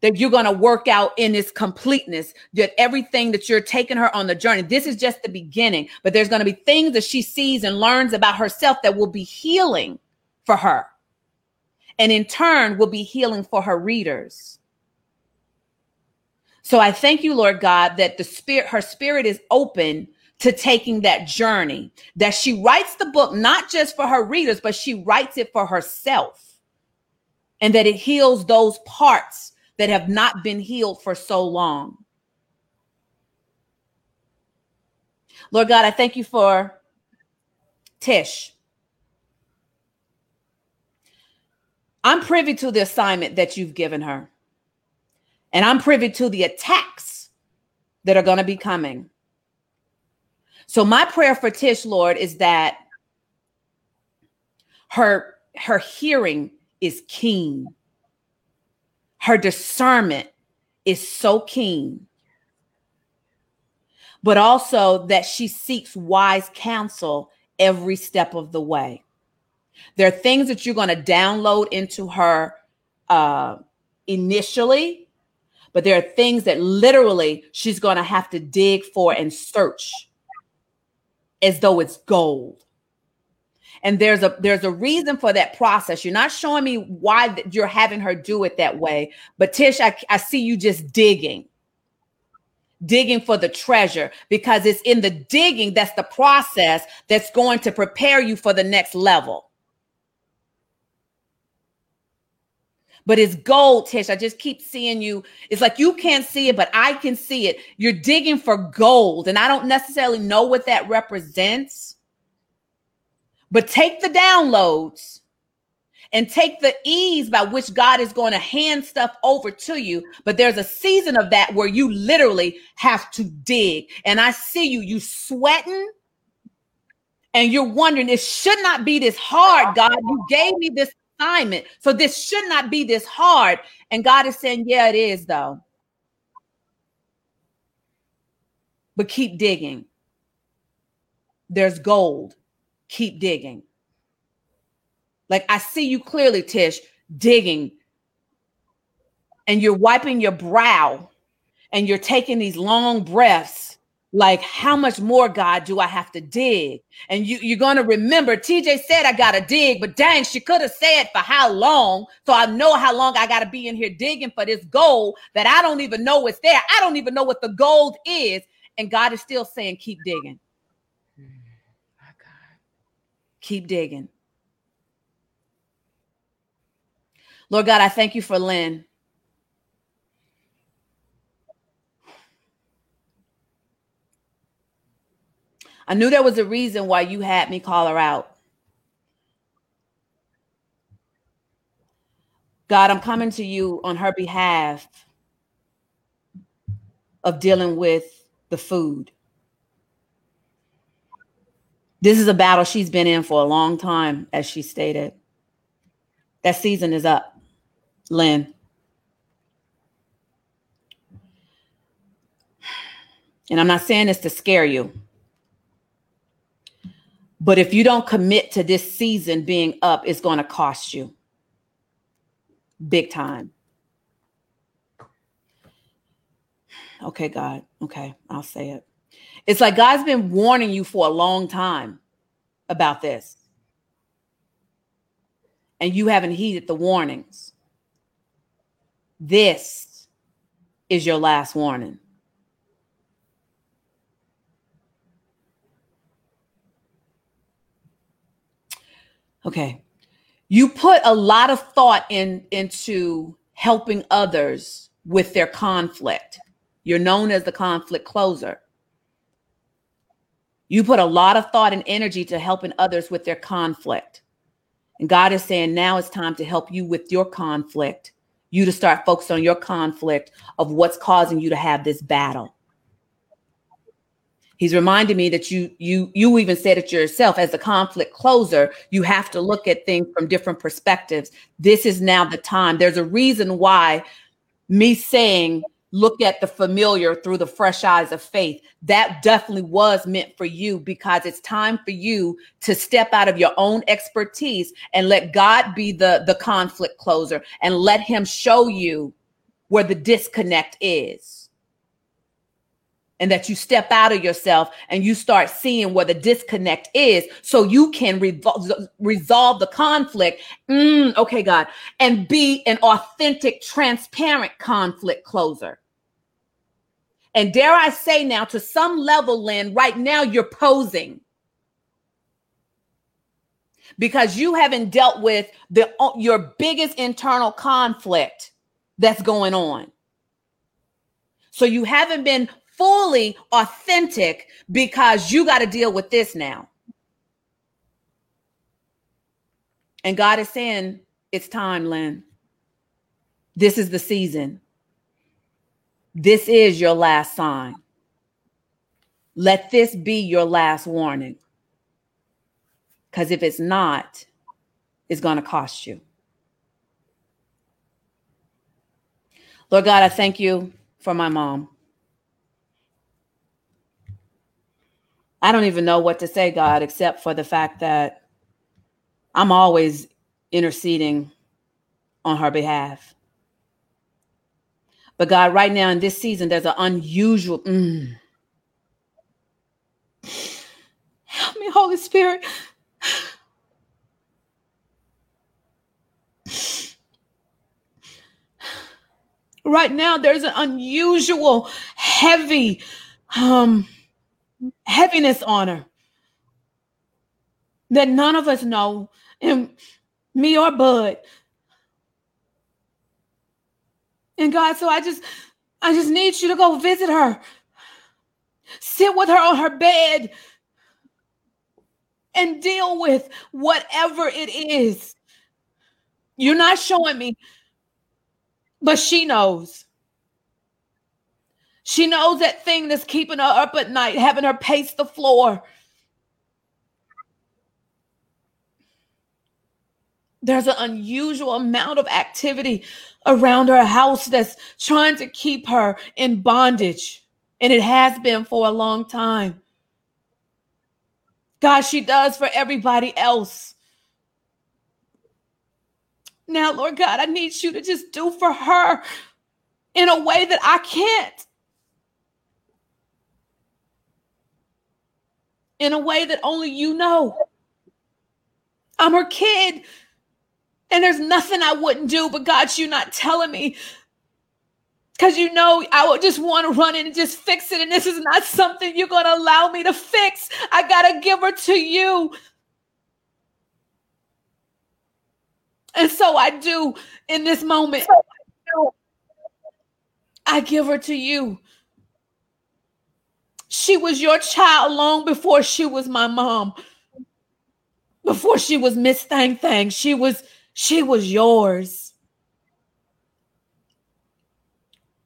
that you're going to work out in its completeness that everything that you're taking her on the journey this is just the beginning but there's going to be things that she sees and learns about herself that will be healing for her and in turn will be healing for her readers. So i thank you lord god that the spirit her spirit is open to taking that journey that she writes the book not just for her readers but she writes it for herself and that it heals those parts that have not been healed for so long. Lord God, I thank you for Tish. I'm privy to the assignment that you've given her, and I'm privy to the attacks that are going to be coming. So my prayer for Tish, Lord, is that her her hearing is keen her discernment is so keen, but also that she seeks wise counsel every step of the way. There are things that you're going to download into her uh, initially, but there are things that literally she's going to have to dig for and search as though it's gold and there's a there's a reason for that process you're not showing me why you're having her do it that way but tish I, I see you just digging digging for the treasure because it's in the digging that's the process that's going to prepare you for the next level but it's gold, Tish. I just keep seeing you. It's like you can't see it, but I can see it. You're digging for gold, and I don't necessarily know what that represents. But take the downloads and take the ease by which God is going to hand stuff over to you. But there's a season of that where you literally have to dig. And I see you, you sweating and you're wondering, it should not be this hard, God. You gave me this assignment. So this should not be this hard. And God is saying, yeah, it is though. But keep digging. There's gold keep digging. Like I see you clearly, Tish, digging, and you're wiping your brow and you're taking these long breaths. Like, how much more, God, do I have to dig? And you, you're going to remember TJ said, I got to dig, but dang, she could have said for how long. So I know how long I got to be in here digging for this gold that I don't even know it's there. I don't even know what the gold is. And God is still saying, keep digging. Mm-hmm. Keep digging. Lord God, I thank you for Lynn. I knew there was a reason why you had me call her out. God, I'm coming to you on her behalf of dealing with the food. This is a battle she's been in for a long time, as she stated. That season is up, Lynn. And I'm not saying this to scare you. But if you don't commit to this season being up, it's going to cost you big time. Okay, God. Okay, I'll say it. It's like God's been warning you for a long time about this. And you haven't heeded the warnings. This is your last warning. Okay. You put a lot of thought in into helping others with their conflict. You're known as the conflict closer. You put a lot of thought and energy to helping others with their conflict. And God is saying now it's time to help you with your conflict. You to start focused on your conflict of what's causing you to have this battle. He's reminding me that you you you even said it yourself as a conflict closer, you have to look at things from different perspectives. This is now the time. There's a reason why me saying look at the familiar through the fresh eyes of faith. That definitely was meant for you because it's time for you to step out of your own expertise and let God be the the conflict closer and let him show you where the disconnect is and that you step out of yourself and you start seeing where the disconnect is so you can revol- resolve the conflict. Mm, okay, God, and be an authentic, transparent conflict closer. And dare I say now, to some level, Lynn, right now you're posing because you haven't dealt with the your biggest internal conflict that's going on. So you haven't been fully authentic because you got to deal with this now. And God is saying, it's time, Lynn. This is the season. This is your last sign. Let this be your last warning. Because if it's not, it's going to cost you. Lord God, I thank you for my mom. I don't even know what to say, God, except for the fact that I'm always interceding on her behalf. But God, right now in this season, there's an unusual. Mm. Help me, Holy Spirit. Right now, there's an unusual, heavy, um, heaviness on her that none of us know, and me or Bud. And God, so I just, I just need you to go visit her, sit with her on her bed, and deal with whatever it is. You're not showing me, but she knows. She knows that thing that's keeping her up at night, having her pace the floor. There's an unusual amount of activity around her house that's trying to keep her in bondage. And it has been for a long time. God, she does for everybody else. Now, Lord God, I need you to just do for her in a way that I can't. In a way that only you know. I'm her kid. And there's nothing I wouldn't do, but God, you not telling me. Because you know, I would just want to run in and just fix it. And this is not something you're going to allow me to fix. I got to give her to you. And so I do in this moment. I give her to you. She was your child long before she was my mom. Before she was Miss Thang Thang, she was she was yours.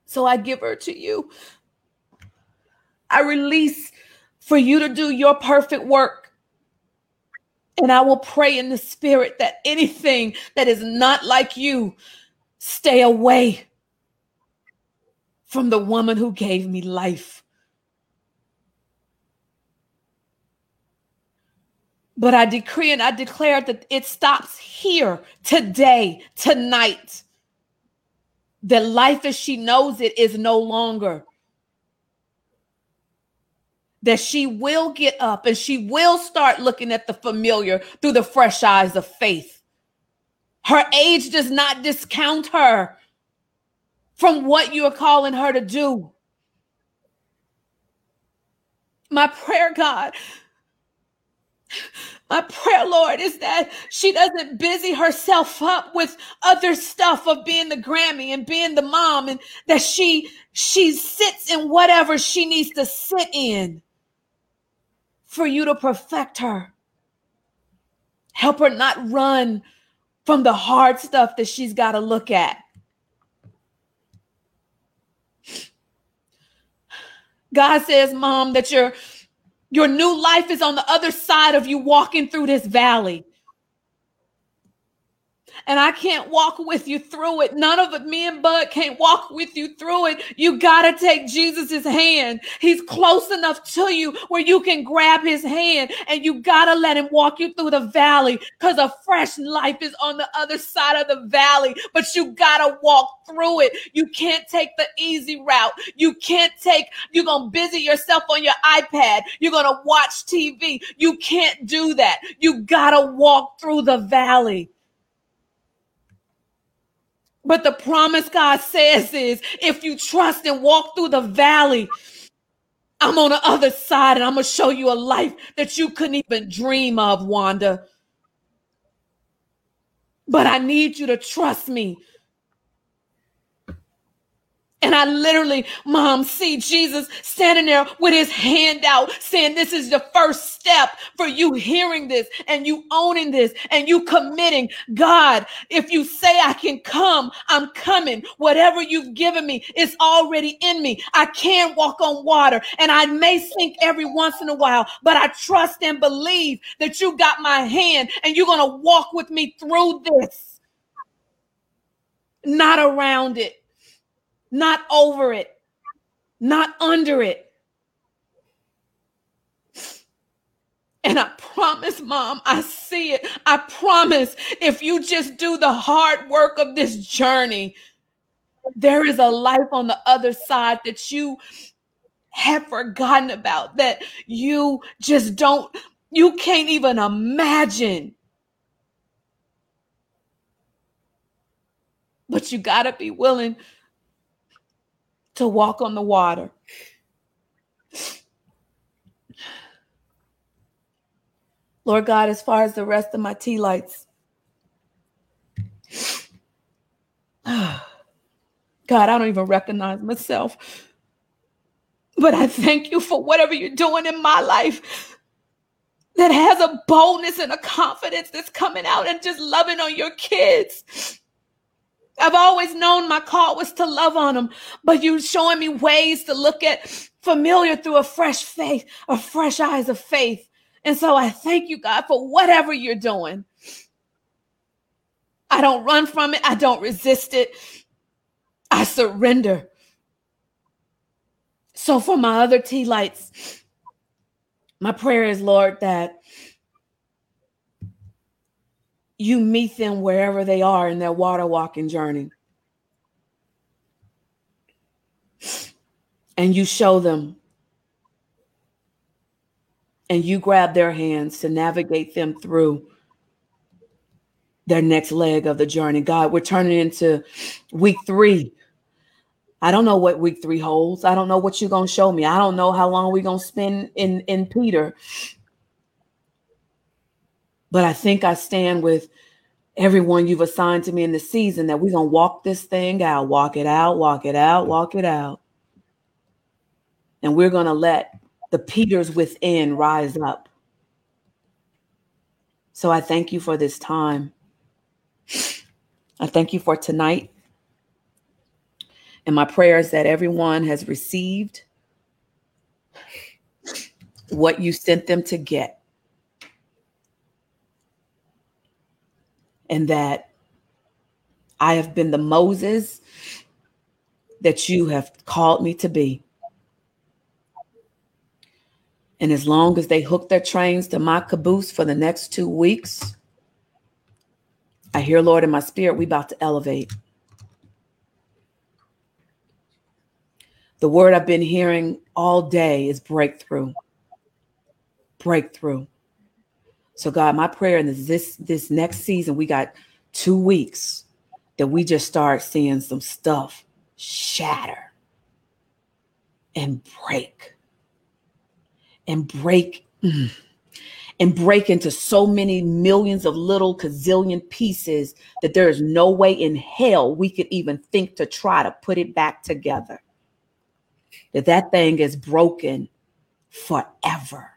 So I give her to you. I release for you to do your perfect work. And I will pray in the spirit that anything that is not like you stay away from the woman who gave me life. But I decree and I declare that it stops here today, tonight. That life as she knows it is no longer. That she will get up and she will start looking at the familiar through the fresh eyes of faith. Her age does not discount her from what you are calling her to do. My prayer, God, My prayer, Lord, is that she doesn't busy herself up with other stuff of being the Grammy and being the mom, and that she she sits in whatever she needs to sit in for you to perfect her. Help her not run from the hard stuff that she's got to look at. God says, Mom, that your, your new life is on the other side of you walking through this valley and I can't walk with you through it. None of it, me and Bud can't walk with you through it. You got to take Jesus's hand. He's close enough to you where you can grab his hand and you got to let him walk you through the valley because a fresh life is on the other side of the valley, but you got to walk through it. You can't take the easy route. You can't take, you're to busy yourself on your iPad. You're to watch TV. You can't do that. You got to walk through the valley. But the promise God says is if you trust and walk through the valley, I'm on the other side and I'm going to show you a life that you couldn't even dream of, Wanda. But I need you to trust me. And I literally, mom, see Jesus standing there with his hand out saying, This is the first step for you hearing this and you owning this and you committing. God, if you say I can come, I'm coming. Whatever you've given me is already in me. I can walk on water and I may sink every once in a while, but I trust and believe that you got my hand and you're going to walk with me through this, not around it not over it, not under it. And I promise, mom, I see it. I promise if you just do the hard work of this journey, there is a life on the other side that you have forgotten about, that you just don't, you can't even imagine. But you got to be willing to walk on the water. Lord God, as far as the rest of my tea lights, God, I don't even recognize myself. But I thank you for whatever you're doing in my life that has a boldness and a confidence that's coming out and just loving on your kids. I've always known my call was to love on them, but you're showing me ways to look at familiar through a fresh faith, a fresh eyes of faith. And so I thank you, God, for whatever you're doing. I don't run from it, I don't resist it, I surrender. So for my other tea lights, my prayer is, Lord, that you meet them wherever they are in their water walking journey. And you show them. And you grab their hands to navigate them through their next leg of the journey. God, we're turning into week three. I don't know what week three holds. I don't know what you're going to show me. I don't know how long we're going to spend in, in Peter. But I think I stand with everyone you've assigned to me in the season that we're going to walk this thing out, walk it out, walk it out, walk it out. And we're going to let the Peters within rise up. So I thank you for this time. I thank you for tonight. And my prayer is that everyone has received what you sent them to get. And that I have been the Moses that you have called me to be. And as long as they hook their trains to my caboose for the next two weeks, I hear, Lord, in my spirit, we about to elevate. The word I've been hearing all day is breakthrough. Breakthrough. So God, my prayer in this this next season, we got two weeks that we just start seeing some stuff shatter and break and break mm, and break into so many millions of little gazillion pieces that there is no way in hell we could even think to try to put it back together. That that thing is broken forever.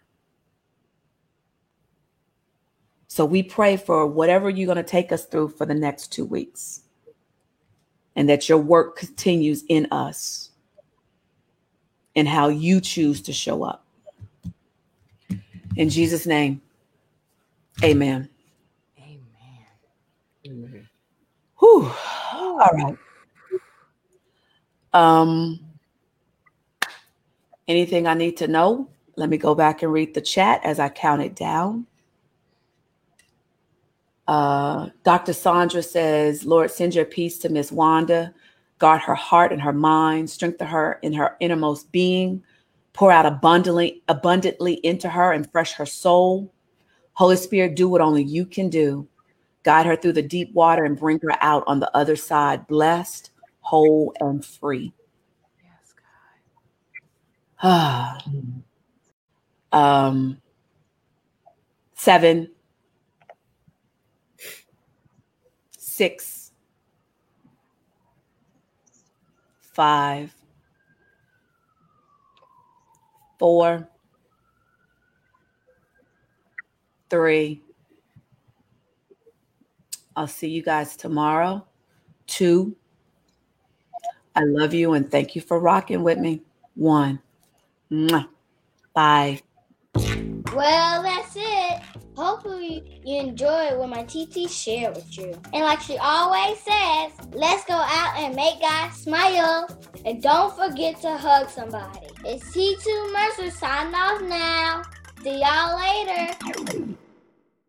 So we pray for whatever you're going to take us through for the next two weeks and that your work continues in us and how you choose to show up. In Jesus' name, amen. Amen. Whew. All right. Um, anything I need to know? Let me go back and read the chat as I count it down. Uh, Dr. Sandra says, Lord, send your peace to Miss Wanda. Guard her heart and her mind, strengthen her in her innermost being, pour out abundantly, abundantly into her and fresh her soul. Holy Spirit, do what only you can do. Guide her through the deep water and bring her out on the other side, blessed, whole, and free. Yes, Ah. um, seven, six, five, four, three. I'll see you guys tomorrow. Two. I love you and thank you for rocking with me. One. Bye. Well, that's it. Hopefully, you enjoy what my TT shared with you. And like she always says, let's go out and make God smile. And don't forget to hug somebody. It's T2 Mercer signing off now. See y'all later.